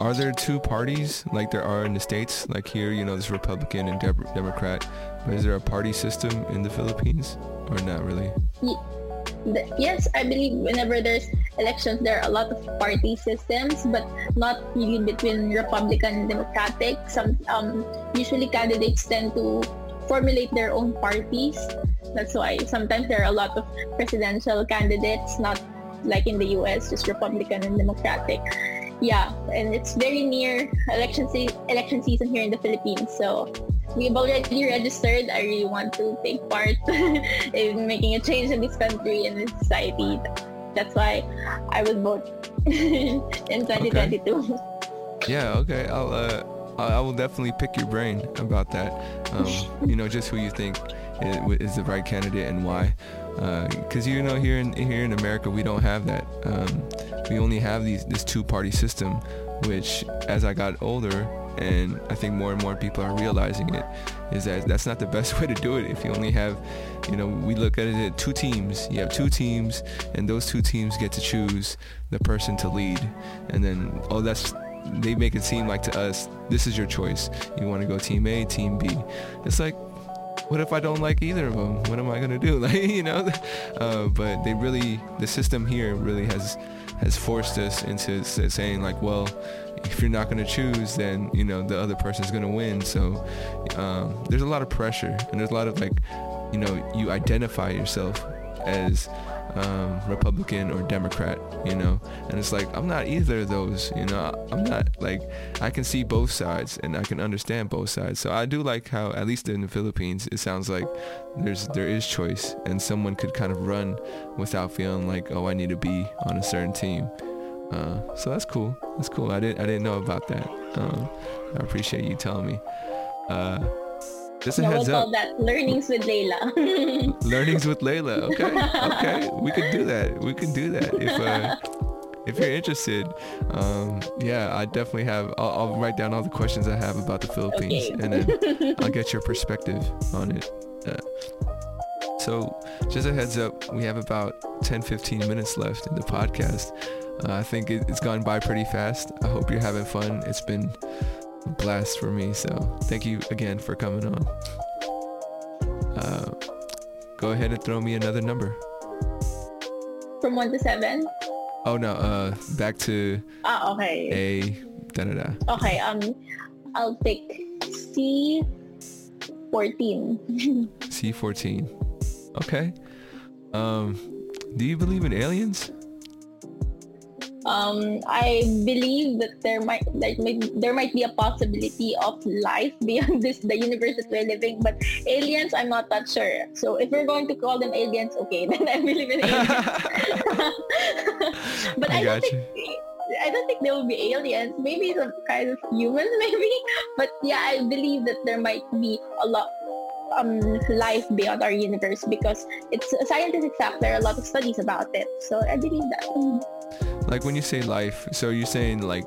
are there two parties like there are in the states like here you know there's republican and De- democrat is there a party system in the philippines? Or not really? Yes i believe whenever there's elections there are a lot of party systems but not really between republican and democratic. Some um, usually candidates tend to formulate their own parties. That's why sometimes there are a lot of presidential candidates not like in the us just republican and democratic. Yeah, and it's very near election se- election season here in the Philippines. So we've already registered. I really want to take part in making a change in this country and in society. That's why I will vote in 2022. Okay. Yeah, okay. I'll uh, I will definitely pick your brain about that. Um, you know, just who you think is, the right candidate and why. Because uh, you know, here in here in America, we don't have that. Um, we only have these this two-party system, which as I got older, and I think more and more people are realizing it, is that that's not the best way to do it. If you only have, you know, we look at it at two teams. You have two teams, and those two teams get to choose the person to lead, and then oh, that's they make it seem like to us, this is your choice. You want to go team A, team B. It's like, what if I don't like either of them? What am I gonna do? Like, you know, uh, but they really, the system here really has has forced us into saying like, well, if you're not going to choose, then you know the other person's going to win. So um, there's a lot of pressure, and there's a lot of like, you know, you identify yourself as um, Republican or Democrat, you know, and it's like I'm not either of those, you know. I'm not like I can see both sides and I can understand both sides. So I do like how at least in the Philippines, it sounds like there's there is choice and someone could kind of run without feeling like oh I need to be on a certain team. Uh, so that's cool. That's cool. I didn't I didn't know about that. Um, I appreciate you telling me. Uh, just a no, heads we'll up. call that learnings with Layla. learnings with Layla. Okay, okay, we could do that. We can do that if uh, if you're interested. Um, yeah, I definitely have. I'll, I'll, write down all the questions I have about the Philippines, okay. and then I'll get your perspective on it. Uh, so, just a heads up, we have about 10, 15 minutes left in the podcast. Uh, I think it, it's gone by pretty fast. I hope you're having fun. It's been a blast for me. So thank you again for coming on. Uh, go ahead and throw me another number. From one to seven. Oh no, uh, back to. Ah, okay. A da da da. Okay, um, I'll pick C. Fourteen. C fourteen. Okay. Um, do you believe in aliens? Um, I believe that there might like there might be a possibility of life beyond this the universe that we're living. But aliens, I'm not that sure. So if we're going to call them aliens, okay, then I believe in aliens. but I, I don't think I I don't think they will be aliens. Maybe some kind of humans, maybe. But yeah, I believe that there might be a lot um, life beyond our universe because it's a scientific fact. There are a lot of studies about it. So I believe that. Like when you say life, so you're saying like,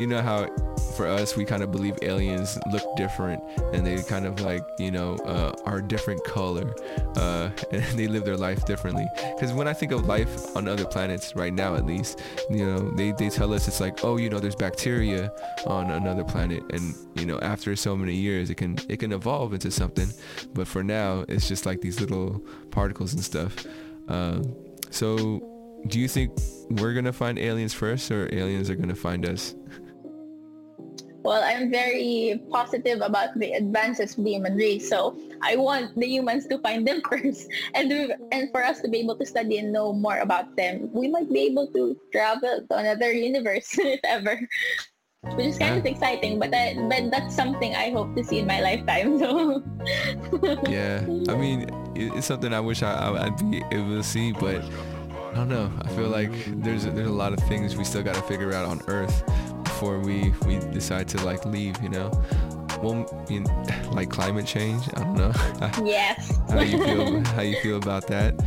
you know how for us we kind of believe aliens look different and they kind of like you know uh, are different color uh, and they live their life differently. Because when i think of life on other planets right now at least you know they, they tell us it's like oh you know there's bacteria on another planet and you know after so many years it can it can evolve into something. But for now it's just like these little particles and stuff. Uh, so do you think we're gonna find aliens first or aliens are gonna find us well, I'm very positive about the advances of the human race. So I want the humans to find them first, and and for us to be able to study and know more about them. We might be able to travel to another universe if ever, which is kind yeah. of exciting. But I, but that's something I hope to see in my lifetime. So yeah, I mean, it's something I wish I, I'd be able to see, but. I don't know. I feel like there's a, there's a lot of things we still got to figure out on Earth before we we decide to like leave you know? Well you know, like climate change? I don't know. Yes. how you feel how you feel about that?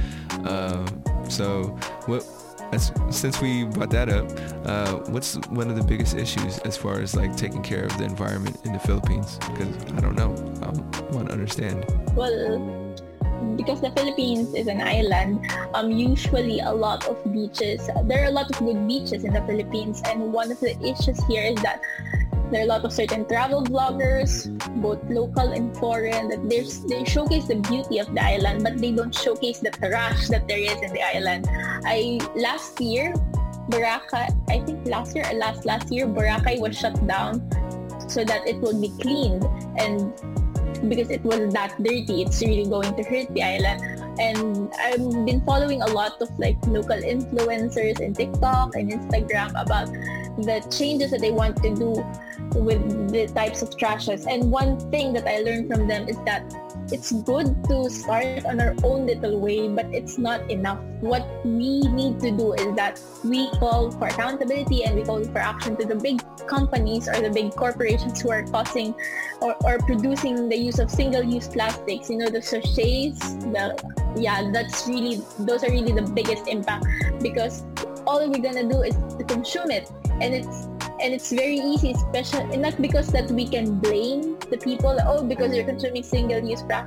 Um, so what as, since we brought that up uh, what's one of the biggest issues as far as like taking care of the environment in the philippines? Because i don't know. I want to understand. Well because the Philippines is an island, um, usually a lot of beaches, there are a lot of good beaches in the Philippines and one of the issues here is that there are a lot of certain travel bloggers, both local and foreign, that they showcase the beauty of the island, but they don't showcase the trash that there is in the island. I last year, Boracay, I think last year last last year, Boracay was shut down so that it would be cleaned and because it was that dirty, it's really going to hurt the island. And I've been following a lot of like local influencers in TikTok and Instagram about the changes that they want to do with the types of trashes. And one thing that I learned from them is that it's good to start on our own little way, but it's not enough. What we need to do is that we call for accountability and we call for action to the big companies or the big corporations who are causing or, or producing the use of single-use plastics. You know, the sachets, the yeah, that's really those are really the biggest impact because all we're gonna do is to consume it, and it's and it's very easy, especially not because that we can blame the people. Oh, because you're consuming single-use pla-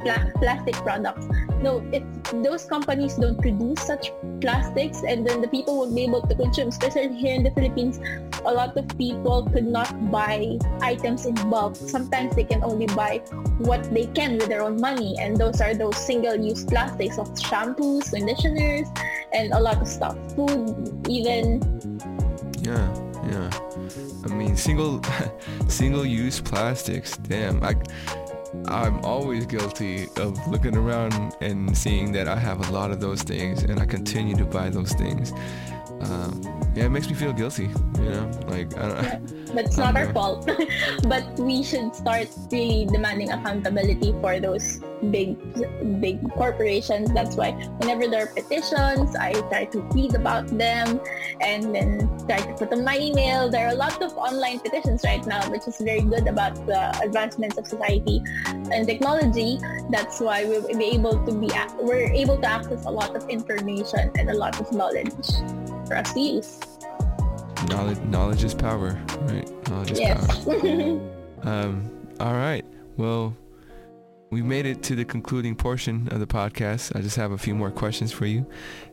pla- plastic products. No, if those companies don't produce such plastics, and then the people won't be able to consume. Especially here in the Philippines, a lot of people could not buy items in bulk. Sometimes they can only buy what they can with their own money, and those are those single-use plastics of shampoos, conditioners, and a lot of stuff. Food, even. Yeah yeah. I mean single single use plastics damn. I i'm always guilty of looking around and seeing that i have a lot of those things and i continue to buy those things um, yeah, it makes me feel guilty. You know, like I don't. Yeah, it's not our fault. but we should start really demanding accountability for those big, big corporations. That's why whenever there are petitions, I try to read about them and then try to put on my email. There are a lot of online petitions right now, which is very good about the advancements of society and technology. That's why we'll be able to be we're able to access a lot of information and a lot of knowledge for us to use. Knowledge, knowledge is power, right? Knowledge is yes. power. um, all right. Well, we've made it to the concluding portion of the podcast. I just have a few more questions for you.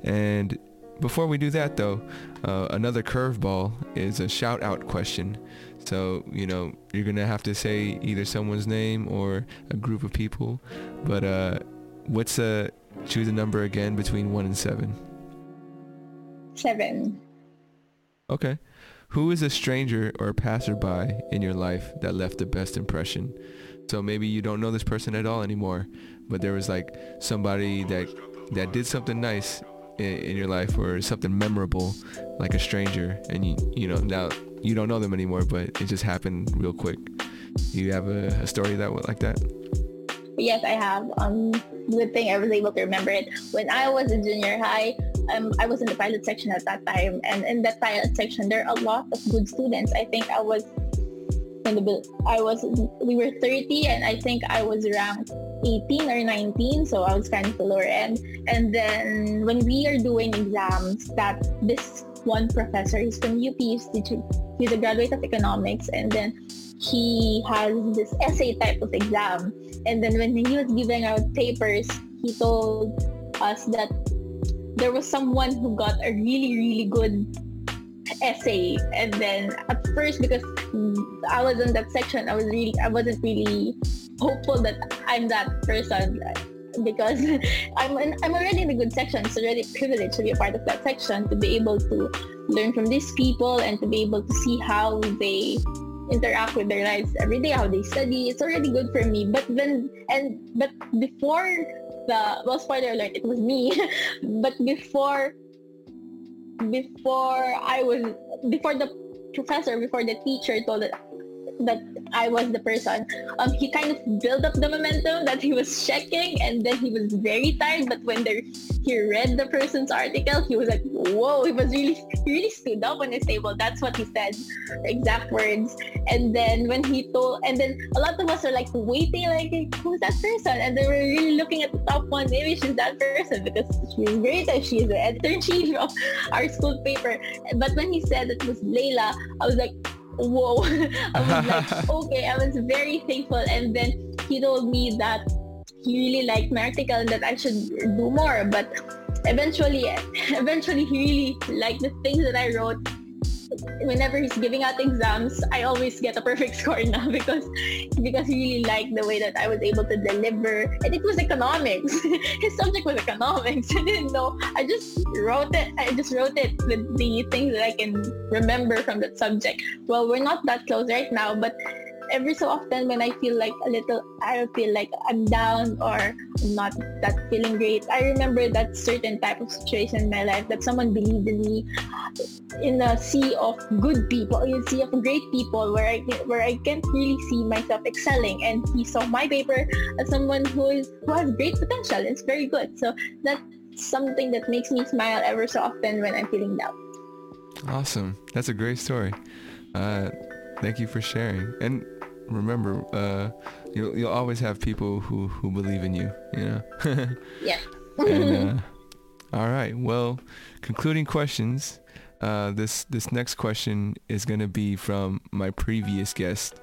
And before we do that, though, uh, another curveball is a shout out question. So, you know, you're going to have to say either someone's name or a group of people. But uh, what's a, choose a number again between 1 and 7? Seven. Okay. Who is a stranger or a passerby in your life that left the best impression? So maybe you don't know this person at all anymore, but there was like somebody that that did something nice in, in your life or something memorable, like a stranger, and you you know now you don't know them anymore, but it just happened real quick. Do you have a, a story that like that? Yes, I have. Um, good thing I was able to remember it. When I was in junior high, um, I was in the pilot section at that time, and in that pilot section, there are a lot of good students. I think I was in the I was we were 30, and I think I was ranked 18 or 19, so I was kind of the lower end. And then when we are doing exams, that this one professor, he's from UP, he's, he's a graduate of economics, and then he has this essay type of exam. And then when he was giving out papers, he told us that there was someone who got a really, really good essay. And then at first, because I was in that section, I was really, I wasn't really hopeful that I'm that person because I'm in, I'm already in a good section. It's already privileged to be a part of that section to be able to learn from these people and to be able to see how they interact with their lives every day, how they study. It's already good for me. But then and but before the well spoiler alert, it was me. but before before I was before the professor, before the teacher told that that I was the person, um, he kind of built up the momentum that he was checking and then he was very tired. But when there, he read the person's article, he was like, whoa, he was really, really stood up on his table. That's what he said, exact words. And then when he told, and then a lot of us are like waiting, like, who's that person? And they were really looking at the top one, maybe she's that person because she's great she's the editor-in-chief of our school paper. But when he said it was Layla, I was like, whoa. I was like, okay, I was very thankful. And then he told me that he really liked my article and that I should do more. But eventually, eventually he really liked the things that I wrote whenever he's giving out exams, I always get a perfect score now because because he really liked the way that I was able to deliver. And it was economics. His subject was economics. I didn't know. I just wrote it. I just wrote it with the things that I can remember from that subject. Well, we're not that close right now, but every so often when I feel like a little, I feel like I'm down or not that feeling great. I remember that certain type of situation in my life that someone believed in me in a sea of good people, in a sea of great people where I where I can't really see myself excelling. And he saw my paper as someone who is who has great potential. It's very good. So that's something that makes me smile ever so often when I'm feeling down. Awesome. That's a great story. Uh, thank you for sharing. And remember, uh, you'll you'll always have people who who believe in you. You know. yeah. and, uh, all right. Well, concluding questions. Uh, this this next question is going to be from my previous guest,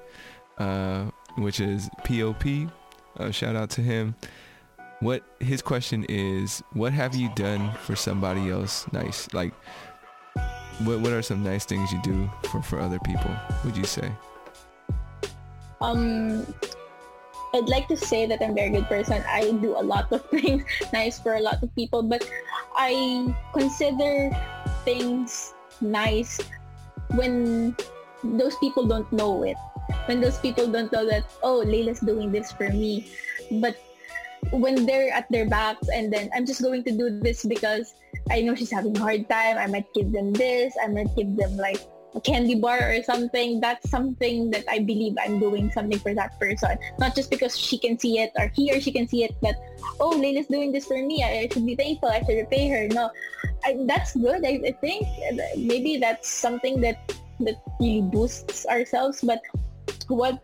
uh, which is POP. Uh, shout out to him. What his question is: What have you done for somebody else? Nice. Like, what what are some nice things you do for for other people? Would you say? Um I'd like to say that I'm a very good person. I do a lot of things nice for a lot of people, but I consider things nice when those people don't know it. When those people don't know that, oh, Layla's doing this for me. But when they're at their backs and then I'm just going to do this because I know she's having a hard time. I might give them this. I might give them like candy bar or something, that's something that I believe I'm doing something for that person. Not just because she can see it or he or she can see it, but oh, Layla's doing this for me. I, should be thankful. I should repay her. No, I, that's good. I, I think maybe that's something that that really boosts ourselves. But what's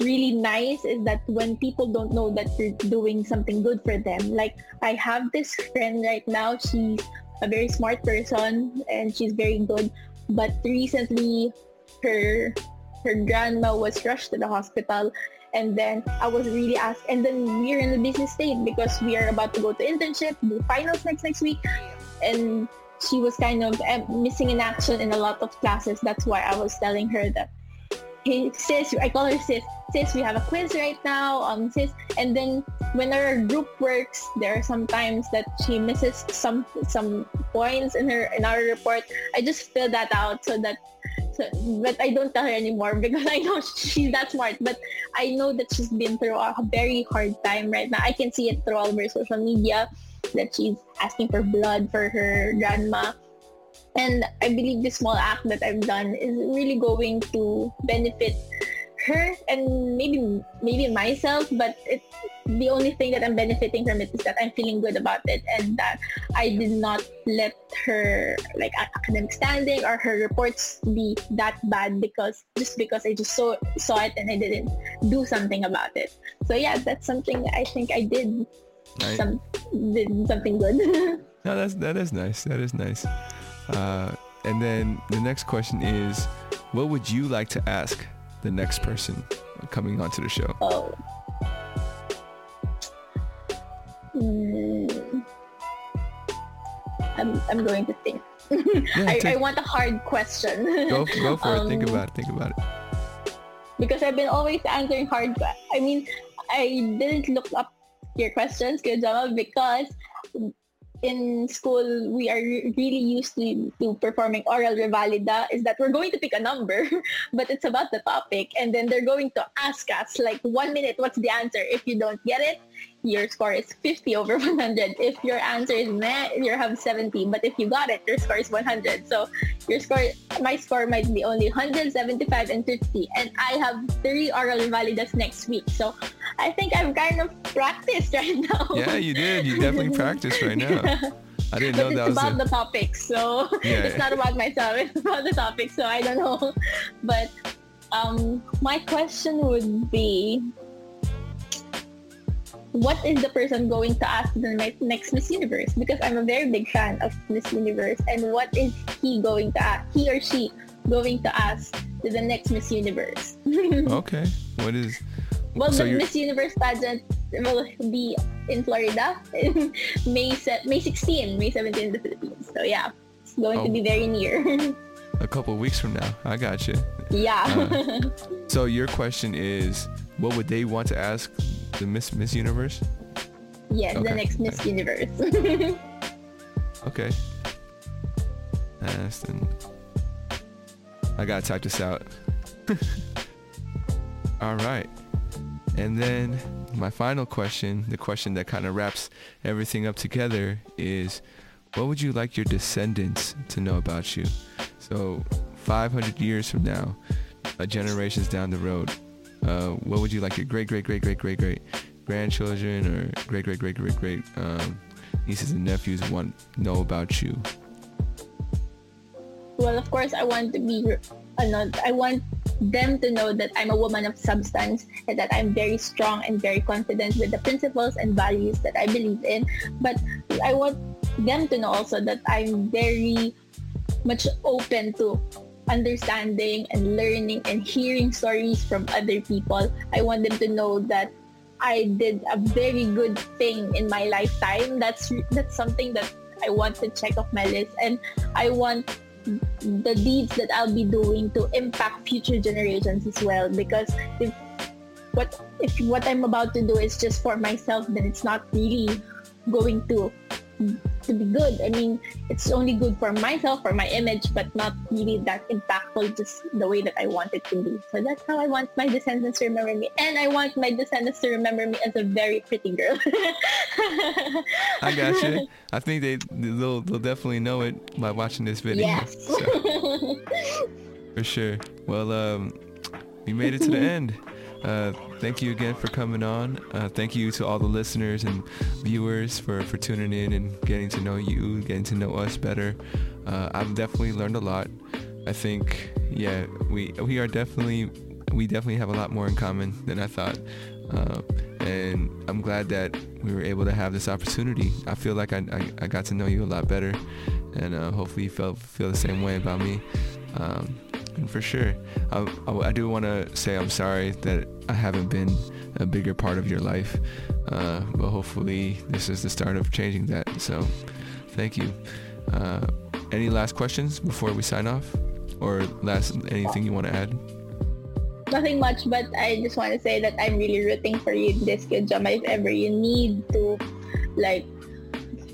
really nice is that when people don't know that you're doing something good for them. Like I have this friend right now. She's a very smart person and she's very good but recently, her her grandma was rushed to the hospital and then I was really asked and then we're in a busy state because we are about to go to internship, do finals next next week and she was kind of eh, missing in action in a lot of classes. That's why I was telling her that, hey sis, I call her sis, sis, we have a quiz right now, um, sis. And then when our group works, there are sometimes that she misses some some points in her in our report. I just fill that out so that but I don't tell her anymore because I know she's that smart. But I know that she's been through a very hard time right now. I can see it through all of her social media that she's asking for blood for her grandma. And I believe this small act that I've done is really going to benefit her and maybe maybe myself, but it's the only thing that I'm benefiting from it is that I'm feeling good about it and that I did not let her like academic standing or her reports be that bad because just because I just saw saw it and I didn't do something about it. So yeah, that's something I think I did some did something good. no, that's that is nice. That is nice. Uh, and then the next question is, what would you like to ask the next person coming onto the show? Oh. Mm. I'm, I'm going to think. Yeah, I, I, want a hard question. Go, go for um, it. Think um, about it. Think about it. Because I've been always answering hard. I mean, I didn't look up your questions, Kujama, because in school we are really used to, to performing oral revalida is that we're going to pick a number but it's about the topic. And then they're going to ask us like one minute what's the answer? If you don't get it your score is 50 over 100. If your answer is meh, you have 70. But if you got it, your score is 100. So your score, my score might be only 175 and 50. And I have three oral validas next week. So I think I've kind of practiced right now. Yeah, you did. You definitely practiced right now. I didn't know but that it's about a... the topic, so yeah. it's not about myself. It's about the topic, so I don't know. But um, my question would be, what is the person going to ask the next Miss Universe? Because I'm a very big fan of Miss Universe. And what is he going to ask, he or she going to ask to the next Miss Universe? okay. What is... Well, so the you're... Miss Universe pageant will be in Florida in May, se- May 16, May 17 in the Philippines. So yeah, it's going oh. to be very near. a couple weeks from now. I got you. Yeah. uh, so your question is, what would they want to ask the Miss Miss Universe? Yes, okay. the next Miss Universe. okay. Aston. I gotta type this out. All right. And then my final question, the question that kind of wraps everything up together is what would you like your descendants to know about you? So 500 years from now, a generations down the road, uh, what would you like your great, great, great, great, great, great grandchildren or great, great, great, great, great um, nieces and nephews want know about you? Well, of course, I want to be. Uh, I want them to know that I'm a woman of substance and that I'm very strong and very confident with the principles and values that I believe in. But I want them to know also that I'm very much open to understanding and learning and hearing stories from other people. I want them to know that I did a very good thing in my lifetime. That's that's something that I want to check off my list, and I want the deeds that I'll be doing to impact future generations as well. Because if what if what I'm about to do is just for myself, then it's not really going to to be good. I mean, it's only good for myself, for my image, but not really that impactful just the way that I want it to be. So that's how I want my descendants to remember me. And I want my descendants to remember me as a very pretty girl. I got you. I think they they'll, they'll definitely know it by watching this video. Yes. So, for sure. Well, um, we made it to the end. Uh, thank you again for coming on. Uh, thank you to all the listeners and viewers for, for tuning in and getting to know you, getting to know us better. Uh, I've definitely learned a lot. I think, yeah, we we are definitely we definitely have a lot more in common than I thought. Uh, and I'm glad that we were able to have this opportunity. I feel like I, I, I got to know you a lot better, and uh, hopefully you felt feel the same way about me. Um, for sure. I, I, I do want to say I'm sorry that I haven't been a bigger part of your life, uh, but hopefully this is the start of changing that. So, thank you. Uh, any last questions before we sign off, or last anything you want to add? Nothing much, but I just want to say that I'm really rooting for you in this good job. If ever you need to, like,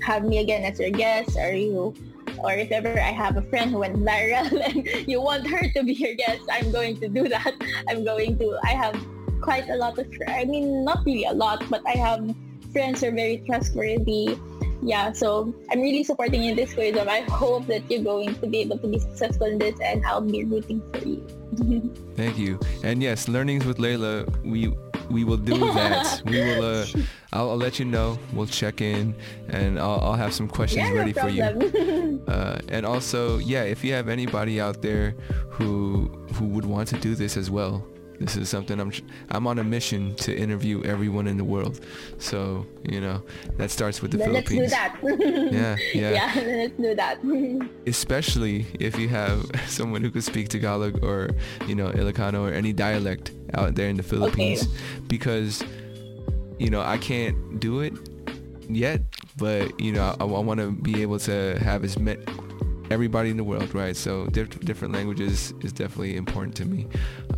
have me again as your guest, or you or if ever I have a friend who went viral and you want her to be your guest, I'm going to do that. I'm going to, I have quite a lot of, I mean, not really a lot, but I have friends who are very trustworthy, yeah, so I'm really supporting you in this, Kuya I hope that you're going to be able to be successful in this and I'll be rooting for you. Thank you. And yes, learnings with Layla, we we will do that. we will. Uh, I'll, I'll, let you know. We'll check in, and I'll, I'll have some questions yeah, ready no for you. Uh, and also, yeah, if you have anybody out there who who would want to do this as well, this is something I'm I'm on a mission to interview everyone in the world. So you know that starts with the then Philippines. Let's do that. yeah, yeah. Yeah, let's do that. Especially if you have someone who could speak Tagalog or you know Ilocano or any dialect out there in the Philippines, okay. because you know I can't do it yet, but you know I, I want to be able to have as many everybody in the world, right? So diff- different languages is definitely important to me.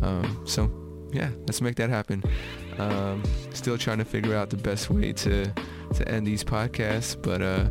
Um, so yeah, let's make that happen. Um, still trying to figure out the best way to to end these podcasts, but uh,